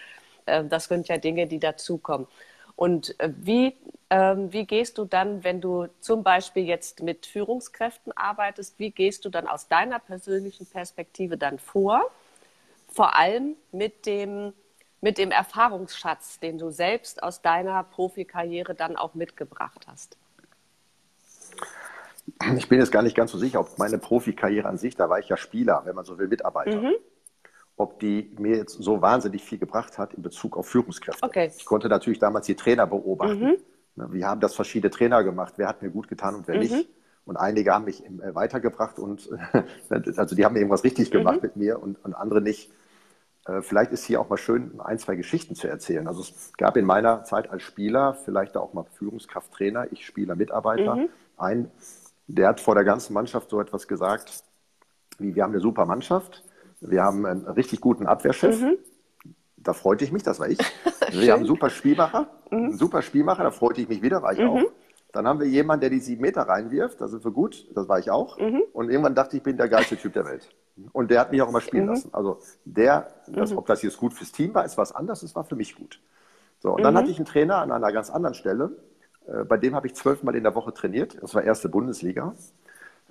Äh, das sind ja Dinge, die dazukommen. Und äh, wie, ähm, wie gehst du dann, wenn du zum Beispiel jetzt mit Führungskräften arbeitest, wie gehst du dann aus deiner persönlichen Perspektive dann vor? Vor allem mit dem, mit dem Erfahrungsschatz, den du selbst aus deiner Profikarriere dann auch mitgebracht hast? Ich bin jetzt gar nicht ganz so sicher, ob meine Profikarriere an sich, da war ich ja Spieler, wenn man so will, Mitarbeiter, mhm. ob die mir jetzt so wahnsinnig viel gebracht hat in Bezug auf Führungskräfte. Okay. Ich konnte natürlich damals die Trainer beobachten. Mhm. Wir haben das verschiedene Trainer gemacht, wer hat mir gut getan und wer mhm. nicht. Und einige haben mich äh, weitergebracht und also die haben irgendwas richtig gemacht mhm. mit mir und, und andere nicht. Äh, vielleicht ist hier auch mal schön, ein, zwei Geschichten zu erzählen. Also es gab in meiner Zeit als Spieler, vielleicht auch mal Führungskraft, Trainer, ich Spieler, Mitarbeiter, mhm. ein, der hat vor der ganzen Mannschaft so etwas gesagt, wie wir haben eine super Mannschaft, wir haben einen richtig guten Abwehrchef, mhm. da freute ich mich, das war ich. wir haben einen super Spielmacher, mhm. einen super Spielmacher, da freute ich mich wieder, war ich auch. Mhm. Dann haben wir jemanden, der die sieben Meter reinwirft, da sind wir gut, das war ich auch. Mhm. Und irgendwann dachte ich, ich bin der geilste Typ der Welt. Und der hat mich auch immer spielen mhm. lassen. Also der, das, mhm. ob das jetzt gut fürs Team war, ist was anderes, es war für mich gut. So, und mhm. dann hatte ich einen Trainer an einer ganz anderen Stelle, äh, bei dem habe ich zwölfmal in der Woche trainiert. Das war erste Bundesliga.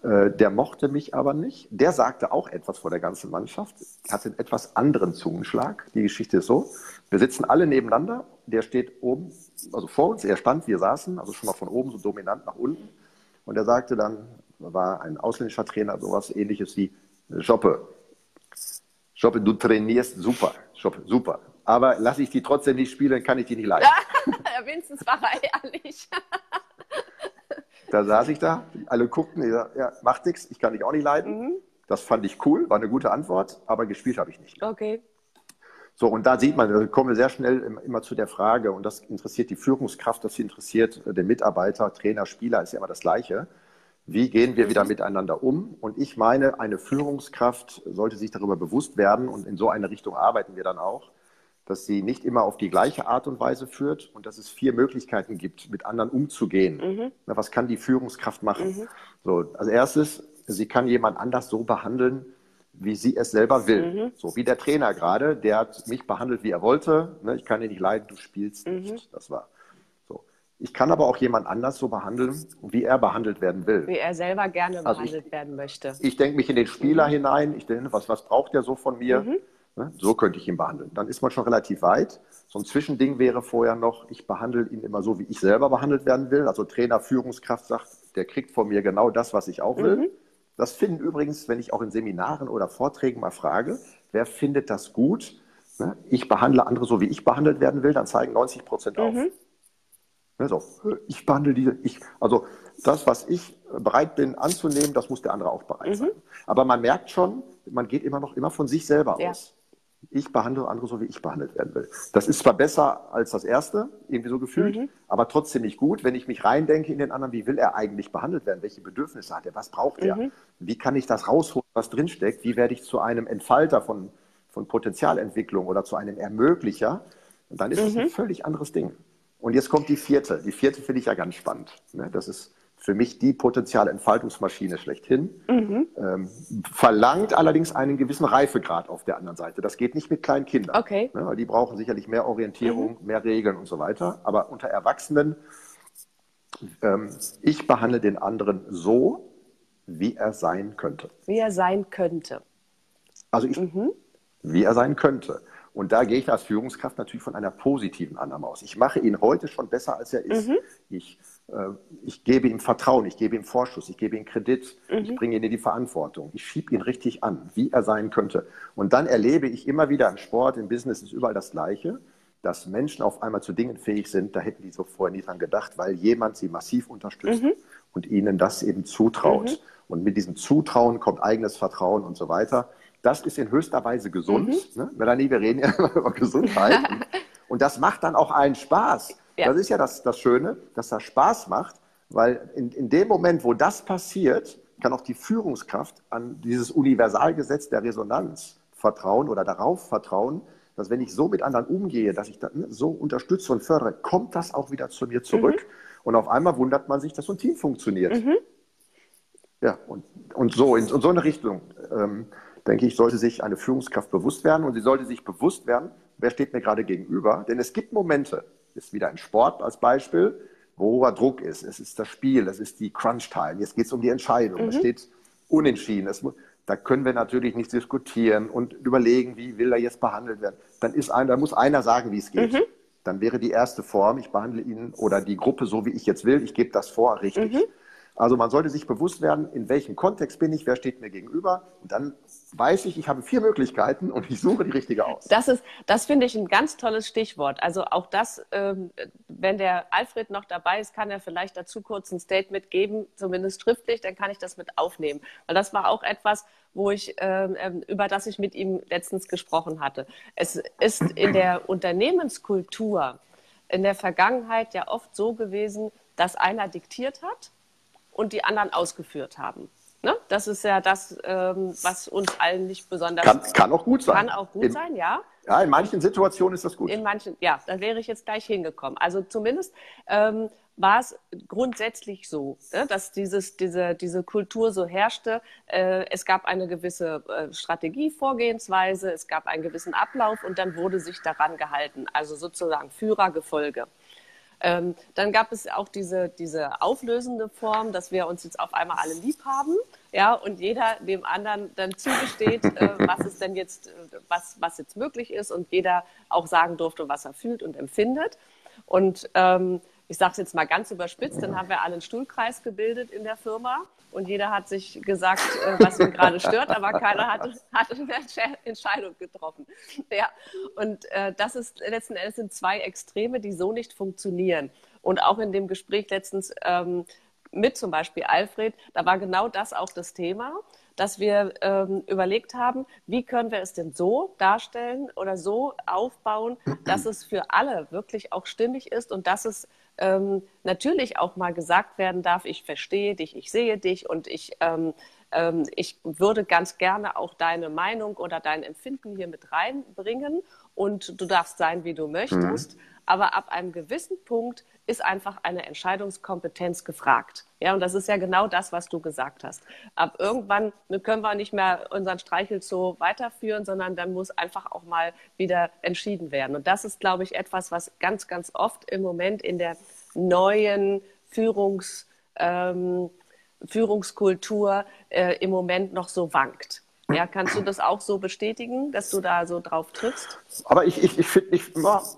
Äh, der mochte mich aber nicht. Der sagte auch etwas vor der ganzen Mannschaft, hatte einen etwas anderen Zungenschlag. Die Geschichte ist so, wir sitzen alle nebeneinander, der steht oben, also vor uns, er stand, wir saßen, also schon mal von oben so dominant nach unten. Und er sagte dann, war ein ausländischer Trainer, sowas ähnliches wie, Schoppe, Schoppe, du trainierst super, Schoppe, super. Aber lasse ich die trotzdem nicht spielen, kann ich die nicht leiden. Wenigstens war er ehrlich. da saß ich da, alle guckten, ich sag, ja, macht nichts, ich kann dich auch nicht leiden. Mhm. Das fand ich cool, war eine gute Antwort, aber gespielt habe ich nicht. Okay. So, und da sieht man, da kommen wir sehr schnell immer zu der Frage, und das interessiert die Führungskraft, das interessiert den Mitarbeiter, Trainer, Spieler, ist ja immer das Gleiche. Wie gehen wir wieder miteinander um? Und ich meine, eine Führungskraft sollte sich darüber bewusst werden und in so eine Richtung arbeiten wir dann auch, dass sie nicht immer auf die gleiche Art und Weise führt und dass es vier Möglichkeiten gibt, mit anderen umzugehen. Mhm. Na, was kann die Führungskraft machen? Mhm. So, als erstes, sie kann jemand anders so behandeln, wie sie es selber will. Mhm. So wie der Trainer gerade, der hat mich behandelt, wie er wollte. Ne, ich kann dir nicht leiden, du spielst nicht. Mhm. Das war. Ich kann aber auch jemand anders so behandeln, wie er behandelt werden will. Wie er selber gerne also behandelt ich, werden möchte. Ich denke mich in den Spieler mhm. hinein. Ich denke, was, was braucht der so von mir? Mhm. Ne? So könnte ich ihn behandeln. Dann ist man schon relativ weit. So ein Zwischending wäre vorher noch, ich behandle ihn immer so, wie ich selber behandelt werden will. Also Trainer, Führungskraft sagt, der kriegt von mir genau das, was ich auch will. Mhm. Das finden übrigens, wenn ich auch in Seminaren oder Vorträgen mal frage, wer findet das gut? Ne? Ich behandle andere so, wie ich behandelt werden will, dann zeigen 90 Prozent auf. Mhm. So, ich behandle diese, ich, also das, was ich bereit bin anzunehmen, das muss der andere auch bereit mhm. sein. Aber man merkt schon, man geht immer noch immer von sich selber ja. aus. Ich behandle andere so, wie ich behandelt werden will. Das ist zwar besser als das erste, irgendwie so gefühlt, mhm. aber trotzdem nicht gut, wenn ich mich reindenke in den anderen, wie will er eigentlich behandelt werden? Welche Bedürfnisse hat er? Was braucht er? Mhm. Wie kann ich das rausholen, was drinsteckt? Wie werde ich zu einem Entfalter von, von Potenzialentwicklung oder zu einem Ermöglicher? Und dann ist es ein mhm. völlig anderes Ding. Und jetzt kommt die vierte. Die vierte finde ich ja ganz spannend. Ne? Das ist für mich die Potenzialentfaltungsmaschine schlechthin. Mhm. Ähm, verlangt allerdings einen gewissen Reifegrad auf der anderen Seite. Das geht nicht mit kleinen Kindern. Okay. Ne? Die brauchen sicherlich mehr Orientierung, mhm. mehr Regeln und so weiter. Aber unter Erwachsenen, ähm, ich behandle den anderen so, wie er sein könnte. Wie er sein könnte. Also ich, mhm. wie er sein könnte. Und da gehe ich als Führungskraft natürlich von einer positiven Annahme aus. Ich mache ihn heute schon besser, als er ist. Mhm. Ich, äh, ich gebe ihm Vertrauen, ich gebe ihm Vorschuss, ich gebe ihm Kredit, mhm. ich bringe ihn in die Verantwortung. Ich schiebe ihn richtig an, wie er sein könnte. Und dann erlebe ich immer wieder im Sport, im Business ist überall das Gleiche, dass Menschen auf einmal zu Dingen fähig sind, da hätten die so vorher nie dran gedacht, weil jemand sie massiv unterstützt mhm. und ihnen das eben zutraut. Mhm. Und mit diesem Zutrauen kommt eigenes Vertrauen und so weiter. Das ist in höchster Weise gesund. Mhm. Ne? Melanie, wir reden ja über Gesundheit. und, das macht dann auch allen Spaß. Ja. Das ist ja das, das Schöne, dass das Spaß macht, weil in, in dem Moment, wo das passiert, kann auch die Führungskraft an dieses Universalgesetz der Resonanz vertrauen oder darauf vertrauen, dass wenn ich so mit anderen umgehe, dass ich dann ne, so unterstütze und fördere, kommt das auch wieder zu mir zurück. Mhm. Und auf einmal wundert man sich, dass so ein Team funktioniert. Mhm. Ja, und, und so, in, in so eine Richtung. Ähm, denke ich, sollte sich eine Führungskraft bewusst werden und sie sollte sich bewusst werden, wer steht mir gerade gegenüber. Denn es gibt Momente, ist wieder ein Sport als Beispiel, wo hoher Druck ist. Es ist das Spiel, es ist die Crunch-Time, jetzt geht es um die Entscheidung, mhm. es steht unentschieden. Es, da können wir natürlich nicht diskutieren und überlegen, wie will er jetzt behandelt werden. Dann ist ein, da muss einer sagen, wie es geht. Mhm. Dann wäre die erste Form, ich behandle ihn oder die Gruppe so, wie ich jetzt will, ich gebe das vor, richtig. Mhm. Also man sollte sich bewusst werden, in welchem Kontext bin ich, wer steht mir gegenüber. Und dann weiß ich, ich habe vier Möglichkeiten und ich suche die richtige aus. Das ist, das finde ich ein ganz tolles Stichwort. Also auch das, ähm, wenn der Alfred noch dabei ist, kann er vielleicht dazu kurz ein Statement geben, zumindest schriftlich, dann kann ich das mit aufnehmen. Weil das war auch etwas, wo ich, ähm, ähm über das ich mit ihm letztens gesprochen hatte. Es ist in der Unternehmenskultur in der Vergangenheit ja oft so gewesen, dass einer diktiert hat und die anderen ausgeführt haben. Ne? Das ist ja das, ähm, was uns allen nicht besonders. Kann, kann auch gut sein. Kann auch gut in, sein, ja. Ja, in manchen Situationen ist das gut. In manchen, ja, da wäre ich jetzt gleich hingekommen. Also zumindest ähm, war es grundsätzlich so, ne, dass dieses, diese, diese Kultur so herrschte. Äh, es gab eine gewisse äh, Strategie, Vorgehensweise, es gab einen gewissen Ablauf und dann wurde sich daran gehalten. Also sozusagen Führergefolge. Ähm, dann gab es auch diese, diese auflösende Form, dass wir uns jetzt auf einmal alle lieb haben, ja, und jeder dem anderen dann zugesteht, äh, was es denn jetzt, äh, was, was jetzt möglich ist und jeder auch sagen durfte, was er fühlt und empfindet. Und ähm, ich sage es jetzt mal ganz überspitzt, dann haben wir alle einen Stuhlkreis gebildet in der Firma und jeder hat sich gesagt, äh, was ihn gerade stört, aber keiner hat, hat eine Entscheidung getroffen. Ja, und äh, das ist letzten Endes sind zwei Extreme, die so nicht funktionieren. Und auch in dem Gespräch letztens ähm, mit zum Beispiel Alfred, da war genau das auch das Thema, dass wir ähm, überlegt haben, wie können wir es denn so darstellen oder so aufbauen, dass es für alle wirklich auch stimmig ist und dass es ähm, natürlich auch mal gesagt werden darf, ich verstehe dich, ich sehe dich und ich, ähm, ähm, ich würde ganz gerne auch deine Meinung oder dein Empfinden hier mit reinbringen und du darfst sein, wie du möchtest. Mhm. Aber ab einem gewissen Punkt ist einfach eine Entscheidungskompetenz gefragt. Ja, und das ist ja genau das, was du gesagt hast. Ab irgendwann können wir nicht mehr unseren Streichelzoo weiterführen, sondern dann muss einfach auch mal wieder entschieden werden. Und das ist, glaube ich, etwas, was ganz, ganz oft im Moment in der neuen Führungs, ähm, Führungskultur äh, im Moment noch so wankt. Ja, kannst du das auch so bestätigen, dass du da so drauf trittst? Aber ich, ich, ich finde, ich,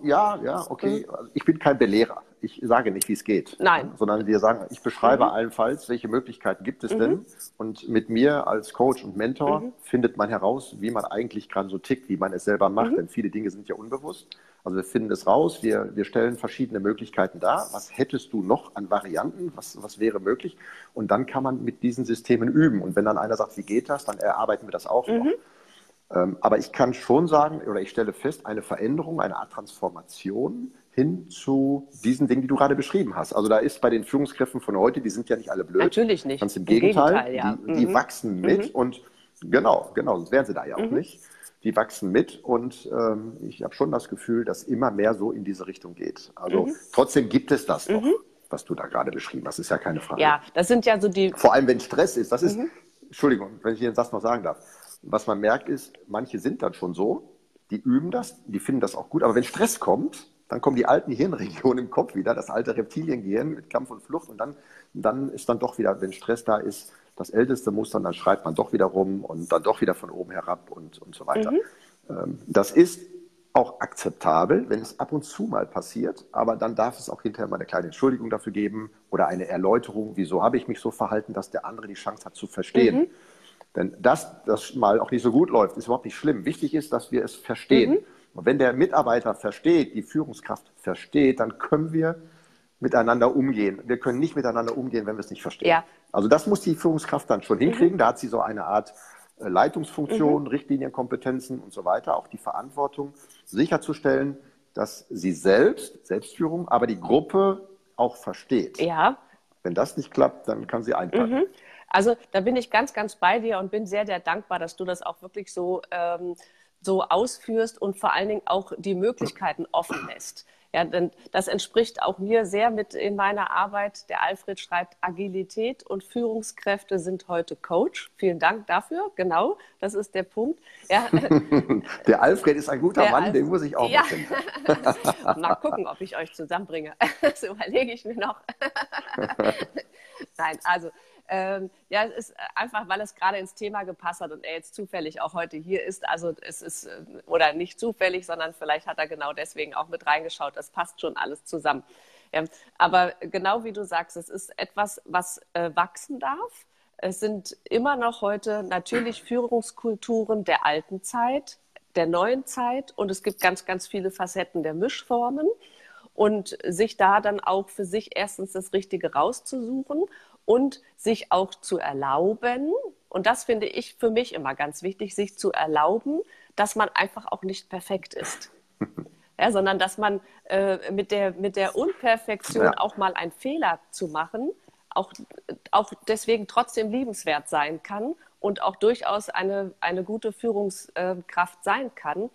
ja, ja, okay. Mhm. Ich bin kein Belehrer. Ich sage nicht, wie es geht. Nein. Sondern wir sagen, ich beschreibe mhm. allenfalls, welche Möglichkeiten gibt es mhm. denn. Und mit mir als Coach und Mentor mhm. findet man heraus, wie man eigentlich gerade so tickt, wie man es selber macht. Mhm. Denn viele Dinge sind ja unbewusst. Also wir finden es raus, wir, wir stellen verschiedene Möglichkeiten dar. Was hättest du noch an Varianten? Was, was wäre möglich? Und dann kann man mit diesen Systemen üben. Und wenn dann einer sagt, wie geht das, dann erarbeiten wir das auch noch. Mhm. Ähm, aber ich kann schon sagen, oder ich stelle fest, eine Veränderung, eine Art Transformation hin zu diesen Dingen, die du gerade beschrieben hast. Also da ist bei den Führungskräften von heute, die sind ja nicht alle blöd. Natürlich nicht. Ganz im, Im Gegenteil, Gegenteil ja. die, die mhm. wachsen mit mhm. und genau, genau, sonst wären sie da ja auch mhm. nicht die wachsen mit und ähm, ich habe schon das Gefühl, dass immer mehr so in diese Richtung geht. Also mhm. trotzdem gibt es das mhm. noch, was du da gerade beschrieben hast, ist ja keine Frage. Ja, das sind ja so die. Vor allem, wenn Stress ist, das ist, mhm. Entschuldigung, wenn ich den Satz noch sagen darf. Was man merkt ist, manche sind dann schon so, die üben das, die finden das auch gut, aber wenn Stress kommt, dann kommen die alten Hirnregionen im Kopf wieder, das alte Reptiliengehirn mit Kampf und Flucht und dann, dann ist dann doch wieder, wenn Stress da ist, das älteste Muster, dann schreibt man doch wieder rum und dann doch wieder von oben herab und, und so weiter. Mhm. Ähm, das ist auch akzeptabel, wenn es ab und zu mal passiert, aber dann darf es auch hinterher mal eine kleine Entschuldigung dafür geben oder eine Erläuterung, wieso habe ich mich so verhalten, dass der andere die Chance hat zu verstehen. Mhm. Denn dass das mal auch nicht so gut läuft, ist überhaupt nicht schlimm. Wichtig ist, dass wir es verstehen. Mhm. Und wenn der Mitarbeiter versteht, die Führungskraft versteht, dann können wir miteinander umgehen. Wir können nicht miteinander umgehen, wenn wir es nicht verstehen. Ja. Also das muss die Führungskraft dann schon hinkriegen. Mhm. Da hat sie so eine Art äh, Leitungsfunktion, mhm. Richtlinienkompetenzen und so weiter, auch die Verantwortung sicherzustellen, dass sie selbst, Selbstführung, aber die Gruppe auch versteht. Ja. Wenn das nicht klappt, dann kann sie einpacken. Mhm. Also da bin ich ganz, ganz bei dir und bin sehr, sehr dankbar, dass du das auch wirklich so, ähm, so ausführst und vor allen Dingen auch die Möglichkeiten offen lässt. Ja, denn das entspricht auch mir sehr mit in meiner Arbeit. Der Alfred schreibt, Agilität und Führungskräfte sind heute Coach. Vielen Dank dafür. Genau, das ist der Punkt. Ja. Der Alfred ist ein guter der Mann, Alfred, den muss ich auch ja. mal Mal gucken, ob ich euch zusammenbringe. Das überlege ich mir noch. Nein, also ähm, ja, es ist einfach, weil es gerade ins Thema gepasst hat und er jetzt zufällig auch heute hier ist. Also es ist, äh, oder nicht zufällig, sondern vielleicht hat er genau deswegen auch mit reingeschaut. Das passt schon alles zusammen. Ja, aber genau wie du sagst, es ist etwas, was äh, wachsen darf. Es sind immer noch heute natürlich Führungskulturen der alten Zeit, der neuen Zeit und es gibt ganz, ganz viele Facetten der Mischformen und sich da dann auch für sich erstens das Richtige rauszusuchen und sich auch zu erlauben, und das finde ich für mich immer ganz wichtig, sich zu erlauben, dass man einfach auch nicht perfekt ist. Ja, sondern dass man äh, mit, der, mit der Unperfektion ja. auch mal einen Fehler zu machen, auch, auch deswegen trotzdem liebenswert sein kann und auch durchaus eine, eine gute Führungskraft sein kann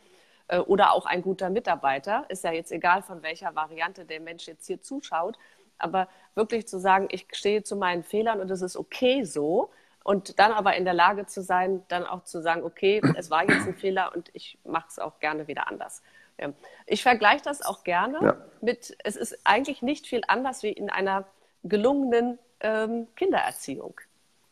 äh, oder auch ein guter Mitarbeiter. Ist ja jetzt egal, von welcher Variante der Mensch jetzt hier zuschaut aber wirklich zu sagen, ich stehe zu meinen Fehlern und es ist okay so. Und dann aber in der Lage zu sein, dann auch zu sagen, okay, es war jetzt ein Fehler und ich mache es auch gerne wieder anders. Ich vergleiche das auch gerne ja. mit, es ist eigentlich nicht viel anders wie in einer gelungenen ähm, Kindererziehung.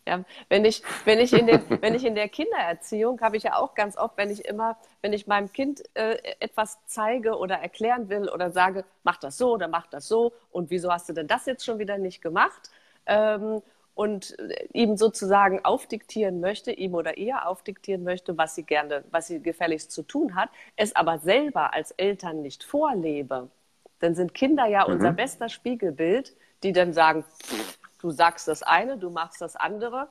Ja, wenn ich, wenn ich in den, wenn ich in der Kindererziehung habe ich ja auch ganz oft, wenn ich immer, wenn ich meinem Kind äh, etwas zeige oder erklären will oder sage, mach das so oder mach das so und wieso hast du denn das jetzt schon wieder nicht gemacht? Ähm, und ihm sozusagen aufdiktieren möchte, ihm oder ihr aufdiktieren möchte, was sie gerne, was sie gefälligst zu tun hat, es aber selber als Eltern nicht vorlebe, dann sind Kinder ja mhm. unser bester Spiegelbild, die dann sagen, pff, du sagst das eine, du machst das andere,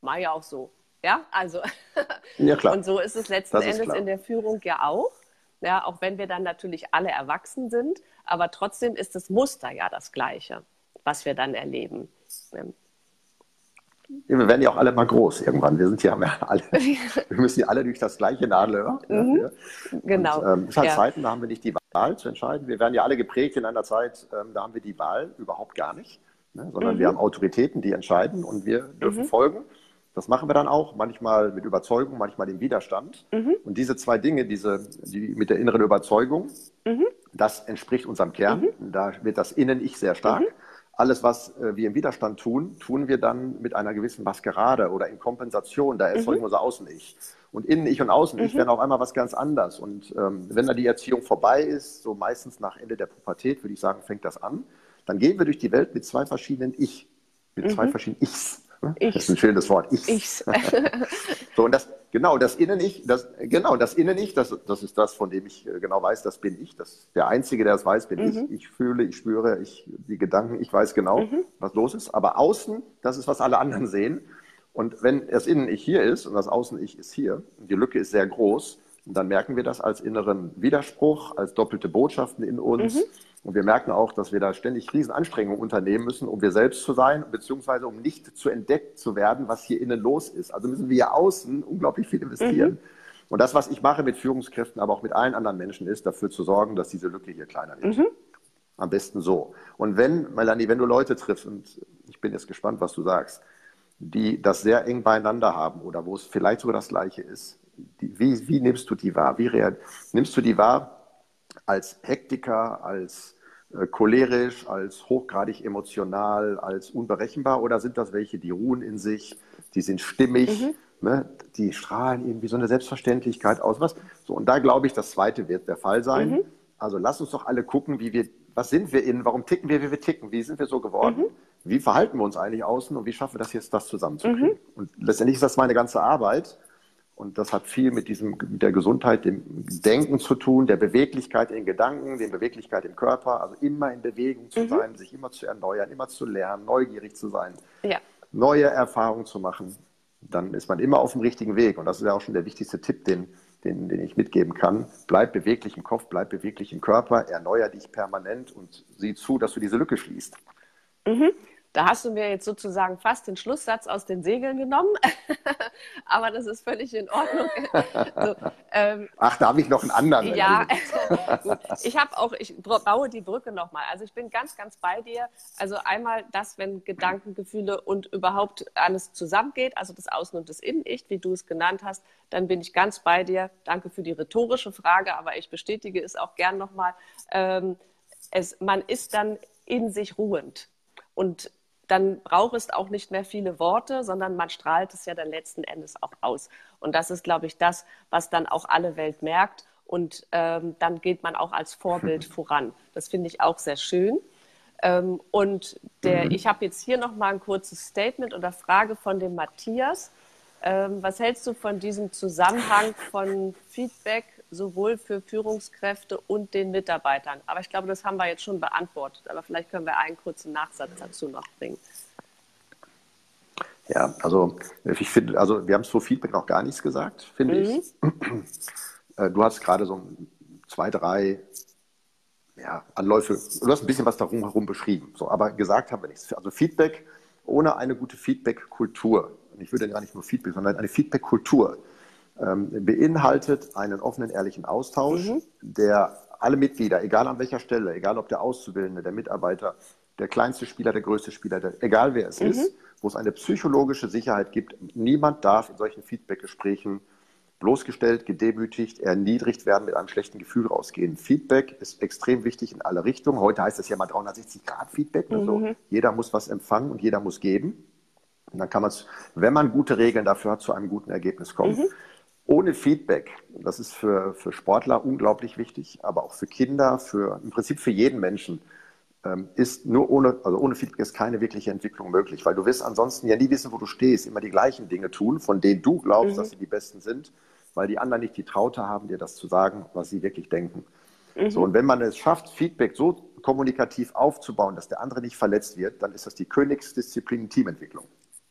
mach ja auch so. Ja, also. Ja, klar. Und so ist es letzten ist Endes in der Führung ja auch. Ja, auch wenn wir dann natürlich alle erwachsen sind, aber trotzdem ist das Muster ja das gleiche, was wir dann erleben. Wir werden ja auch alle mal groß irgendwann. Wir sind ja alle, wir müssen ja alle durch das gleiche Nadelöhr. Mhm. Genau. Und, ähm, es hat ja. Zeiten, da haben wir nicht die Wahl zu entscheiden. Wir werden ja alle geprägt in einer Zeit, ähm, da haben wir die Wahl überhaupt gar nicht ne? sondern mhm. wir haben Autoritäten, die entscheiden und wir dürfen mhm. folgen. Das machen wir dann auch, manchmal mit Überzeugung, manchmal im Widerstand. Mhm. Und diese zwei Dinge, diese, die mit der inneren Überzeugung, mhm. das entspricht unserem Kern. Mhm. Da wird das Innen-Ich sehr stark. Mhm. Alles, was äh, wir im Widerstand tun, tun wir dann mit einer gewissen Maskerade oder in Kompensation. Da erzeugen wir unser Außen-Ich. Und Innen-Ich und Außen-Ich werden auf einmal was ganz anderes. Und ähm, wenn da die Erziehung vorbei ist, so meistens nach Ende der Pubertät, würde ich sagen, fängt das an dann gehen wir durch die Welt mit zwei verschiedenen Ich, mit mhm. zwei verschiedenen Ichs. Ichs. Das ist ein schönes Wort. Ichs. Ichs. so, und das, genau, das Innen-Ich, das, genau, das Innen-Ich, das, das ist das, von dem ich äh, genau weiß, das bin ich. Das, der Einzige, der das weiß, bin mhm. ich. Ich fühle, ich spüre, ich, die Gedanken, ich weiß genau, mhm. was los ist. Aber außen, das ist, was alle anderen sehen. Und wenn das Innen-Ich hier ist und das Außen-Ich ist hier, und die Lücke ist sehr groß, dann merken wir das als inneren Widerspruch, als doppelte Botschaften in uns. Mhm. Und wir merken auch, dass wir da ständig Riesenanstrengungen unternehmen müssen, um wir selbst zu sein, beziehungsweise um nicht zu entdeckt zu werden, was hier innen los ist. Also müssen wir hier außen unglaublich viel investieren. Mhm. Und das, was ich mache mit Führungskräften, aber auch mit allen anderen Menschen, ist dafür zu sorgen, dass diese Lücke hier kleiner wird. Mhm. Am besten so. Und wenn, Melanie, wenn du Leute triffst, und ich bin jetzt gespannt, was du sagst, die das sehr eng beieinander haben oder wo es vielleicht sogar das Gleiche ist, die, wie, wie nimmst du die wahr? Wie nimmst du die wahr als Hektiker, als äh, cholerisch, als hochgradig emotional, als unberechenbar oder sind das welche, die ruhen in sich, die sind stimmig, mhm. ne? die strahlen irgendwie so eine Selbstverständlichkeit aus. Was? So, und da glaube ich, das zweite wird der Fall sein. Mhm. Also lass uns doch alle gucken, wie wir, was sind wir innen, warum ticken wir, wie wir ticken, wie sind wir so geworden, mhm. wie verhalten wir uns eigentlich außen und wie schaffen wir das jetzt, das zusammenzukriegen. Mhm. Und letztendlich ist das meine ganze Arbeit. Und das hat viel mit diesem, mit der Gesundheit, dem Denken zu tun, der Beweglichkeit in Gedanken, der Beweglichkeit im Körper, also immer in Bewegung zu mhm. sein, sich immer zu erneuern, immer zu lernen, neugierig zu sein, ja. neue Erfahrungen zu machen. Dann ist man immer auf dem richtigen Weg. Und das ist ja auch schon der wichtigste Tipp, den, den, den ich mitgeben kann. Bleib beweglich im Kopf, bleib beweglich im Körper, erneuer dich permanent und sieh zu, dass du diese Lücke schließt. Mhm. Da hast du mir jetzt sozusagen fast den Schlusssatz aus den Segeln genommen, aber das ist völlig in Ordnung. so, ähm, Ach, da habe ich noch einen anderen. Ja, gut. Ich habe auch, ich baue die Brücke nochmal. Also ich bin ganz, ganz bei dir. Also einmal das, wenn Gedanken, Gefühle und überhaupt alles zusammengeht, also das Außen und das Innen-Ich, wie du es genannt hast, dann bin ich ganz bei dir. Danke für die rhetorische Frage, aber ich bestätige es auch gern nochmal. Ähm, es, man ist dann in sich ruhend. Und dann braucht es auch nicht mehr viele Worte, sondern man strahlt es ja dann letzten Endes auch aus. Und das ist, glaube ich, das, was dann auch alle Welt merkt. Und ähm, dann geht man auch als Vorbild voran. Das finde ich auch sehr schön. Ähm, und der, mhm. ich habe jetzt hier noch mal ein kurzes Statement oder Frage von dem Matthias. Ähm, was hältst du von diesem Zusammenhang von Feedback sowohl für Führungskräfte und den Mitarbeitern. Aber ich glaube, das haben wir jetzt schon beantwortet. Aber vielleicht können wir einen kurzen Nachsatz dazu noch bringen. Ja, also ich finde, also wir haben zu Feedback noch gar nichts gesagt, finde mhm. ich. Äh, du hast gerade so zwei, drei ja, Anläufe, du hast ein bisschen was darum herum beschrieben, so, aber gesagt haben wir nichts. Also Feedback ohne eine gute Feedback-Kultur, und ich würde gar nicht nur Feedback, sondern eine Feedback-Kultur, ähm, beinhaltet einen offenen, ehrlichen Austausch, mhm. der alle Mitglieder, egal an welcher Stelle, egal ob der Auszubildende, der Mitarbeiter, der kleinste Spieler, der größte Spieler, der, egal wer es mhm. ist, wo es eine psychologische Sicherheit gibt. Niemand darf in solchen Feedbackgesprächen bloßgestellt, gedemütigt, erniedrigt werden, mit einem schlechten Gefühl rausgehen. Feedback ist extrem wichtig in alle Richtungen. Heute heißt es ja mal 360 Grad Feedback. Mhm. So. Jeder muss was empfangen und jeder muss geben. Und dann kann man es, wenn man gute Regeln dafür hat, zu einem guten Ergebnis kommen. Mhm ohne Feedback, das ist für, für Sportler unglaublich wichtig, aber auch für Kinder, für im Prinzip für jeden Menschen, ähm, ist nur ohne, also ohne Feedback ist keine wirkliche Entwicklung möglich, weil du wirst ansonsten ja nie wissen, wo du stehst, immer die gleichen Dinge tun, von denen du glaubst, mhm. dass sie die besten sind, weil die anderen nicht die Traute haben, dir das zu sagen, was sie wirklich denken. Mhm. So, und wenn man es schafft, Feedback so kommunikativ aufzubauen, dass der andere nicht verletzt wird, dann ist das die Königsdisziplin Teamentwicklung.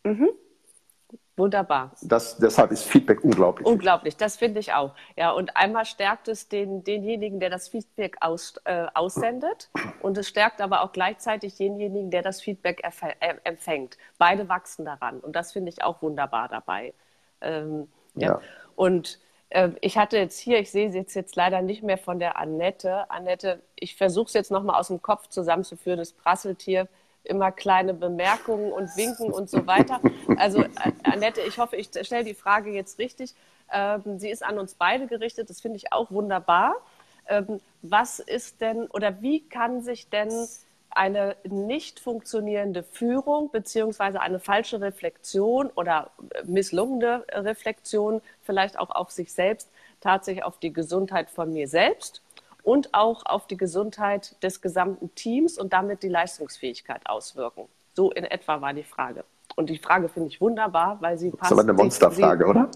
Mhm. Wunderbar. Das, deshalb ist Feedback unglaublich. Unglaublich, das finde ich auch. Ja, und einmal stärkt es den, denjenigen, der das Feedback aus, äh, aussendet, und es stärkt aber auch gleichzeitig denjenigen, der das Feedback äh, empfängt. Beide wachsen daran, und das finde ich auch wunderbar dabei. Ähm, ja. ja. Und äh, ich hatte jetzt hier, ich sehe es jetzt, jetzt leider nicht mehr von der Annette. Annette, ich versuche es jetzt nochmal aus dem Kopf zusammenzuführen, das Prasseltier immer kleine Bemerkungen und Winken und so weiter. Also Annette, ich hoffe, ich stelle die Frage jetzt richtig. Ähm, sie ist an uns beide gerichtet, das finde ich auch wunderbar. Ähm, was ist denn oder wie kann sich denn eine nicht funktionierende Führung beziehungsweise eine falsche Reflexion oder misslungene Reflexion vielleicht auch auf sich selbst tatsächlich auf die Gesundheit von mir selbst und auch auf die Gesundheit des gesamten Teams und damit die Leistungsfähigkeit auswirken. So in etwa war die Frage. Und die Frage finde ich wunderbar, weil sie passt. Das ist aber eine Monsterfrage, oder?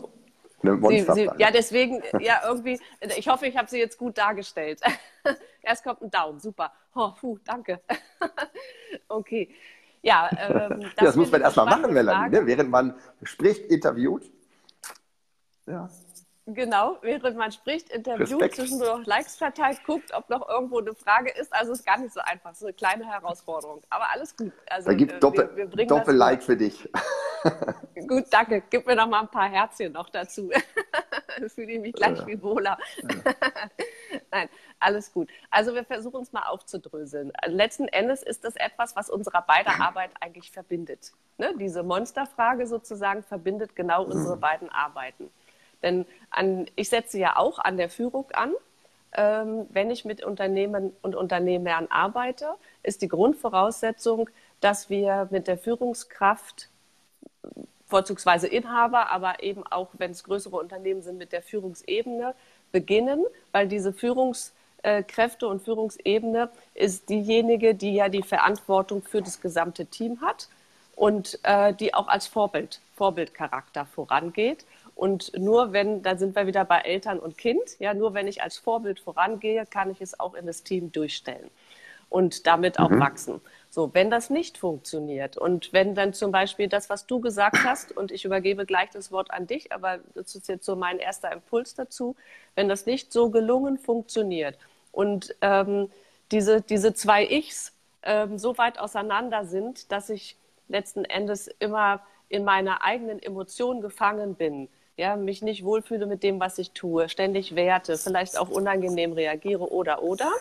Eine Monsterfrage. Sie, sie, ja, deswegen, ja, irgendwie, ich hoffe, ich habe sie jetzt gut dargestellt. Erst kommt ein Daumen, super. Oh, puh, danke. okay. Ja, ähm, das, ja, das muss man erstmal machen, Melanie, ne? während man spricht, interviewt. Ja. Genau, während man spricht, interviewt, zwischendurch Likes verteilt, guckt, ob noch irgendwo eine Frage ist. Also ist gar nicht so einfach, so eine kleine Herausforderung. Aber alles gut. Also, da gibt äh, Doppel, wir, wir Doppel-Like für dich. gut, danke. Gib mir noch mal ein paar Herzchen noch dazu. Fühle ich mich gleich viel wohler. Nein, alles gut. Also wir versuchen es mal aufzudröseln. Letzten Endes ist das etwas, was unserer beider Arbeit eigentlich verbindet. Ne? Diese Monsterfrage sozusagen verbindet genau unsere mhm. beiden Arbeiten. Denn an, ich setze ja auch an der Führung an. Ähm, wenn ich mit Unternehmen und Unternehmern arbeite, ist die Grundvoraussetzung, dass wir mit der Führungskraft vorzugsweise Inhaber, aber eben auch, wenn es größere Unternehmen sind, mit der Führungsebene beginnen, weil diese Führungskräfte und Führungsebene ist diejenige, die ja die Verantwortung für das gesamte Team hat und äh, die auch als Vorbild, Vorbildcharakter vorangeht. Und nur wenn, da sind wir wieder bei Eltern und Kind, ja, nur wenn ich als Vorbild vorangehe, kann ich es auch in das Team durchstellen und damit auch mhm. wachsen. So, wenn das nicht funktioniert und wenn dann zum Beispiel das, was du gesagt hast, und ich übergebe gleich das Wort an dich, aber das ist jetzt so mein erster Impuls dazu, wenn das nicht so gelungen funktioniert und ähm, diese, diese zwei Ichs ähm, so weit auseinander sind, dass ich letzten Endes immer in meiner eigenen Emotion gefangen bin, ja, mich nicht wohlfühle mit dem, was ich tue, ständig werte, vielleicht auch unangenehm reagiere oder oder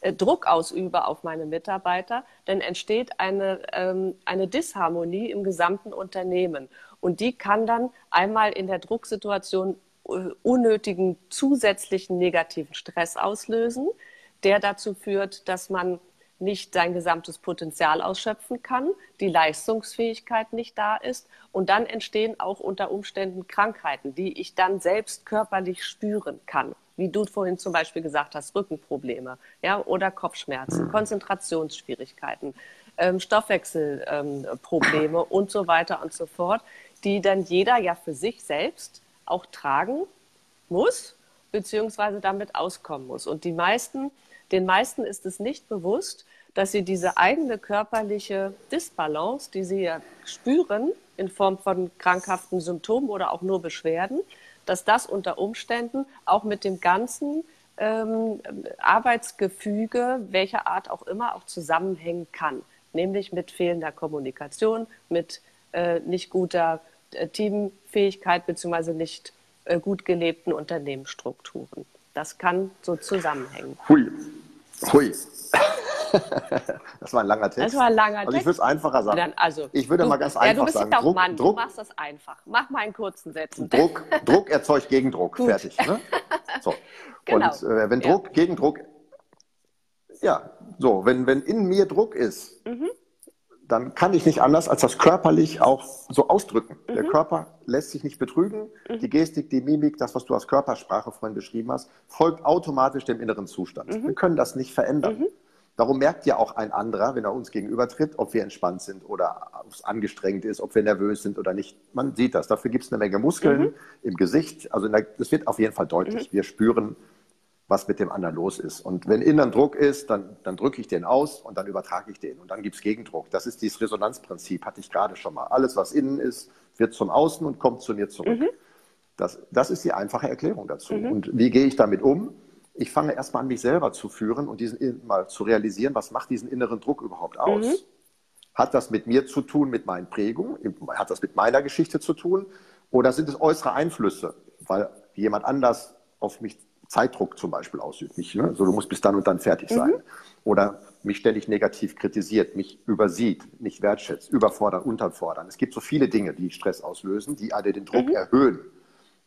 äh, Druck ausübe auf meine Mitarbeiter, dann entsteht eine, ähm, eine Disharmonie im gesamten Unternehmen. Und die kann dann einmal in der Drucksituation äh, unnötigen zusätzlichen negativen Stress auslösen, der dazu führt, dass man nicht sein gesamtes Potenzial ausschöpfen kann, die Leistungsfähigkeit nicht da ist. Und dann entstehen auch unter Umständen Krankheiten, die ich dann selbst körperlich spüren kann. Wie du vorhin zum Beispiel gesagt hast, Rückenprobleme ja, oder Kopfschmerzen, Konzentrationsschwierigkeiten, ähm, Stoffwechselprobleme ähm, und so weiter und so fort, die dann jeder ja für sich selbst auch tragen muss, beziehungsweise damit auskommen muss. Und die meisten, den meisten ist es nicht bewusst, dass sie diese eigene körperliche Disbalance, die sie ja spüren in Form von krankhaften Symptomen oder auch nur Beschwerden, dass das unter Umständen auch mit dem ganzen ähm, Arbeitsgefüge, welcher Art auch immer, auch zusammenhängen kann. Nämlich mit fehlender Kommunikation, mit äh, nicht guter äh, Teamfähigkeit bzw. nicht äh, gut gelebten Unternehmensstrukturen. Das kann so zusammenhängen. Hui. Hui. das war ein langer Text. Das war ein langer Text. Also ich würde es einfacher sagen. Dann, also, ich würde du, mal ganz einfach ja, du bist sagen. Ja Druck, Mann, Druck, du machst das einfach. Mach mal einen kurzen Sätzen. Druck, Druck erzeugt Gegendruck. Gut. Fertig. Ne? So. Genau. Und äh, wenn Druck, ja. Gegendruck, ja, so, wenn, wenn in mir Druck ist, mhm. Dann kann ich nicht anders, als das körperlich auch so ausdrücken. Mhm. Der Körper lässt sich nicht betrügen. Mhm. Die Gestik, die Mimik, das, was du als Körpersprache vorhin beschrieben hast, folgt automatisch dem inneren Zustand. Mhm. Wir können das nicht verändern. Mhm. Darum merkt ja auch ein anderer, wenn er uns gegenübertritt, ob wir entspannt sind oder ob es angestrengt ist, ob wir nervös sind oder nicht. Man sieht das. Dafür gibt es eine Menge Muskeln mhm. im Gesicht. Also das wird auf jeden Fall deutlich. Mhm. Wir spüren, was mit dem anderen los ist. Und wenn innen Druck ist, dann, dann drücke ich den aus und dann übertrage ich den. Und dann gibt es Gegendruck. Das ist dieses Resonanzprinzip, hatte ich gerade schon mal. Alles, was innen ist, wird zum Außen und kommt zu mir zurück. Mhm. Das, das ist die einfache Erklärung dazu. Mhm. Und wie gehe ich damit um? ich fange erstmal an, mich selber zu führen und diesen mal zu realisieren, was macht diesen inneren Druck überhaupt aus? Mhm. Hat das mit mir zu tun, mit meinen Prägungen? Hat das mit meiner Geschichte zu tun? Oder sind es äußere Einflüsse, weil jemand anders auf mich Zeitdruck zum Beispiel ausübt? Mich, ne? So, du musst bis dann und dann fertig sein. Mhm. Oder mich ständig negativ kritisiert, mich übersieht, nicht wertschätzt, überfordern, unterfordern. Es gibt so viele Dinge, die Stress auslösen, die alle den Druck mhm. erhöhen.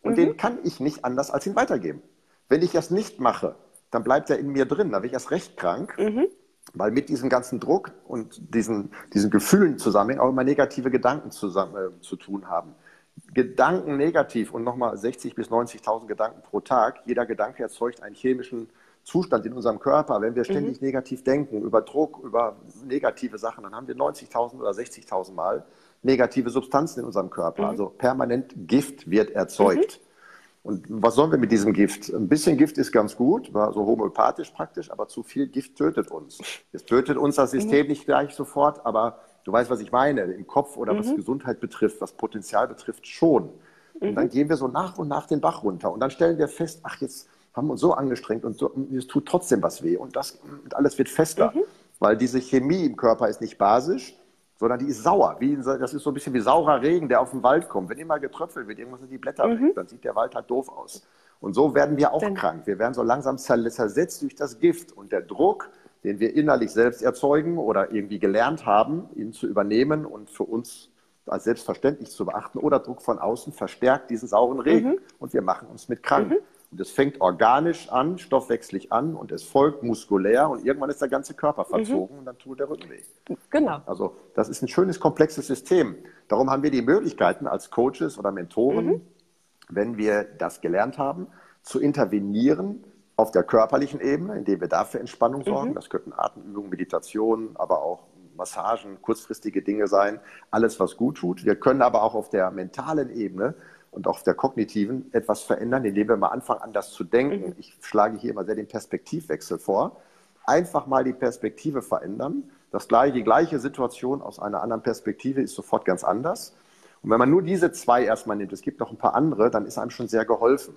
Und mhm. den kann ich nicht anders als ihn weitergeben. Wenn ich das nicht mache, dann bleibt er in mir drin, dann bin ich erst recht krank, mhm. weil mit diesem ganzen Druck und diesen, diesen Gefühlen zusammen auch immer negative Gedanken zusammen, äh, zu tun haben. Gedanken negativ und nochmal 60.000 bis 90.000 Gedanken pro Tag. Jeder Gedanke erzeugt einen chemischen Zustand in unserem Körper. Wenn wir ständig mhm. negativ denken, über Druck, über negative Sachen, dann haben wir 90.000 oder 60.000 Mal negative Substanzen in unserem Körper. Mhm. Also permanent Gift wird erzeugt. Mhm. Und was sollen wir mit diesem Gift? Ein bisschen Gift ist ganz gut, war so homöopathisch praktisch, aber zu viel Gift tötet uns. Es tötet unser System mhm. nicht gleich sofort, aber du weißt, was ich meine, im Kopf oder mhm. was Gesundheit betrifft, was Potenzial betrifft, schon. Mhm. Und dann gehen wir so nach und nach den Bach runter und dann stellen wir fest, ach, jetzt haben wir uns so angestrengt und so, es tut trotzdem was weh und das und alles wird fester, mhm. weil diese Chemie im Körper ist nicht basisch, sondern die ist sauer. Wie, das ist so ein bisschen wie saurer Regen, der auf den Wald kommt. Wenn immer getröpfelt wird, irgendwas sind die Blätter mhm. weg, dann sieht der Wald halt doof aus. Und so werden wir auch Dann. krank. Wir werden so langsam zersetzt durch das Gift. Und der Druck, den wir innerlich selbst erzeugen oder irgendwie gelernt haben, ihn zu übernehmen und für uns als selbstverständlich zu beachten, oder Druck von außen verstärkt diesen sauren Regen. Mhm. Und wir machen uns mit krank. Mhm. Und es fängt organisch an, stoffwechselig an und es folgt muskulär und irgendwann ist der ganze Körper mhm. verzogen mhm. und dann tut der Rücken weh. Genau. Also das ist ein schönes, komplexes System. Darum haben wir die Möglichkeiten als Coaches oder Mentoren, mhm. wenn wir das gelernt haben, zu intervenieren auf der körperlichen Ebene, indem wir dafür Entspannung sorgen. Mhm. Das könnten Atemübungen, Meditationen, aber auch Massagen, kurzfristige Dinge sein, alles, was gut tut. Wir können aber auch auf der mentalen Ebene und auch auf der kognitiven etwas verändern, indem wir mal anfangen, anders zu denken. Mhm. Ich schlage hier immer sehr den Perspektivwechsel vor. Einfach mal die Perspektive verändern. Das gleiche, die gleiche Situation aus einer anderen Perspektive ist sofort ganz anders. Und wenn man nur diese zwei erstmal nimmt, es gibt noch ein paar andere, dann ist einem schon sehr geholfen.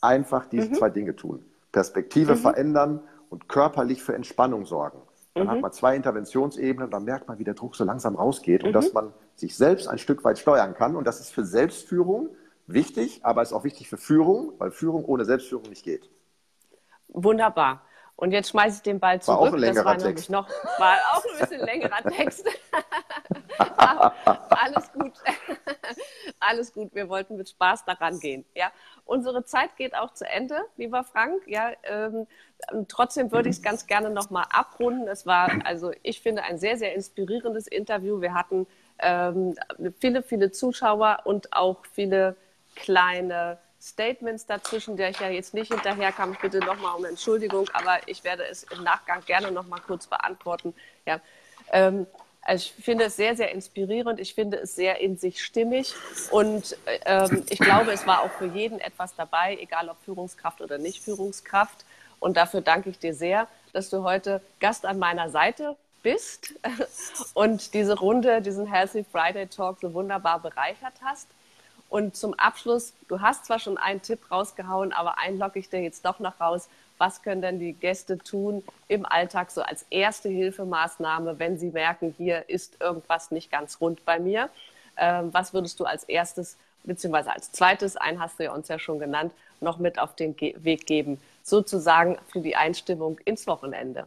Einfach diese mhm. zwei Dinge tun. Perspektive mhm. verändern und körperlich für Entspannung sorgen. Dann mhm. hat man zwei Interventionsebenen und dann merkt man, wie der Druck so langsam rausgeht mhm. und dass man sich selbst ein Stück weit steuern kann. Und das ist für Selbstführung wichtig, aber ist auch wichtig für Führung, weil Führung ohne Selbstführung nicht geht. Wunderbar. Und jetzt schmeiße ich den Ball zurück. War auch ein längerer das war Text. Noch, war auch ein bisschen längerer Text. alles gut. Alles gut. Wir wollten mit Spaß daran gehen. Ja, unsere Zeit geht auch zu Ende, lieber Frank. Ja, ähm, trotzdem würde ich es ganz gerne noch mal abrunden. Es war also, ich finde, ein sehr, sehr inspirierendes Interview. Wir hatten ähm, viele, viele Zuschauer und auch viele kleine Statements dazwischen, der ich ja jetzt nicht hinterherkam. Ich bitte nochmal um Entschuldigung, aber ich werde es im Nachgang gerne nochmal kurz beantworten. Ja. Ähm, also ich finde es sehr, sehr inspirierend. Ich finde es sehr in sich stimmig. Und ähm, ich glaube, es war auch für jeden etwas dabei, egal ob Führungskraft oder nicht Führungskraft. Und dafür danke ich dir sehr, dass du heute Gast an meiner Seite bist und diese Runde, diesen Healthy Friday Talk so wunderbar bereichert hast. Und zum Abschluss, du hast zwar schon einen Tipp rausgehauen, aber einen locke ich dir jetzt doch noch raus. Was können denn die Gäste tun im Alltag so als erste Hilfemaßnahme, wenn sie merken, hier ist irgendwas nicht ganz rund bei mir? Ähm, was würdest du als erstes beziehungsweise als zweites, einen hast du ja uns ja schon genannt, noch mit auf den Ge Weg geben, sozusagen für die Einstimmung ins Wochenende?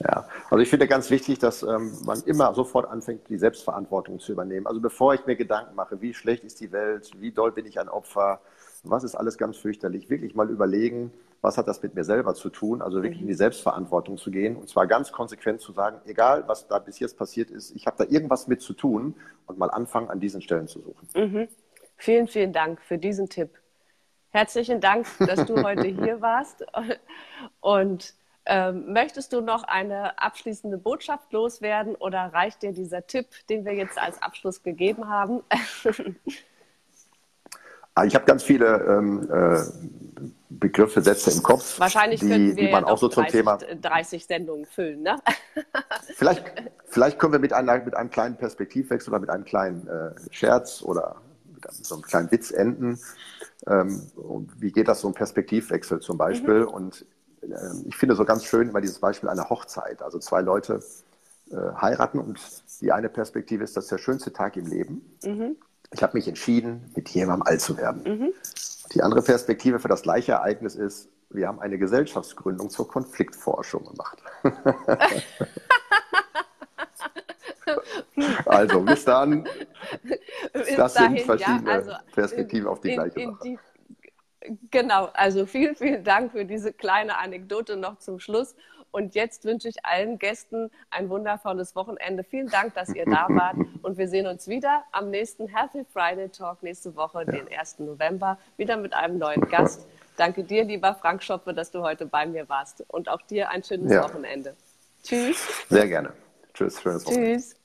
Ja, also ich finde ganz wichtig, dass ähm, man immer sofort anfängt, die Selbstverantwortung zu übernehmen. Also bevor ich mir Gedanken mache, wie schlecht ist die Welt, wie doll bin ich ein Opfer, was ist alles ganz fürchterlich, wirklich mal überlegen, was hat das mit mir selber zu tun, also wirklich in die Selbstverantwortung zu gehen und zwar ganz konsequent zu sagen, egal was da bis jetzt passiert ist, ich habe da irgendwas mit zu tun und mal anfangen, an diesen Stellen zu suchen. Mhm. Vielen, vielen Dank für diesen Tipp. Herzlichen Dank, dass du heute hier warst und ähm, möchtest du noch eine abschließende Botschaft loswerden oder reicht dir dieser Tipp, den wir jetzt als Abschluss gegeben haben? Ah, ich habe ganz viele ähm, äh, Begriffe, Sätze im Kopf. Wahrscheinlich die, könnten wir die man ja auch so 30, zum Thema 30 Sendungen füllen, ne? vielleicht, vielleicht können wir mit, einer, mit einem kleinen Perspektivwechsel oder mit einem kleinen äh, Scherz oder mit so einem kleinen Witz enden. Ähm, wie geht das so ein Perspektivwechsel zum Beispiel? Mhm. Und ähm, ich finde so ganz schön immer dieses Beispiel einer Hochzeit. Also zwei Leute äh, heiraten und die eine Perspektive ist, das ist der schönste Tag im Leben. Mhm. Ich habe mich entschieden, mit jemandem alt zu werden. Mhm. Die andere Perspektive für das gleiche Ereignis ist, wir haben eine Gesellschaftsgründung zur Konfliktforschung gemacht. also, bis dann. Das sind verschiedene ja, also Perspektiven auf die in, gleiche Sache. Die Genau, also vielen, vielen Dank für diese kleine Anekdote noch zum Schluss. Und jetzt wünsche ich allen Gästen ein wundervolles Wochenende. Vielen Dank, dass ihr da wart. Und wir sehen uns wieder am nächsten Happy Friday Talk nächste Woche, den 1. November, wieder mit einem neuen Gast. Danke dir, lieber Frank Schoppe, dass du heute bei mir warst. Und auch dir ein schönes ja. Wochenende. Tschüss. Sehr gerne. Tschüss. Schönes Wochenende. Tschüss.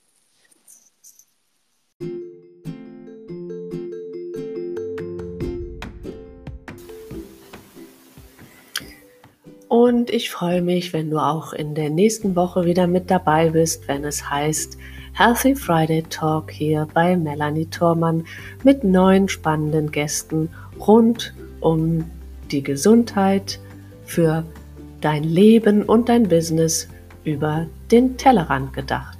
Und ich freue mich, wenn du auch in der nächsten Woche wieder mit dabei bist, wenn es heißt Healthy Friday Talk hier bei Melanie Thormann mit neuen spannenden Gästen rund um die Gesundheit für dein Leben und dein Business über den Tellerrand gedacht.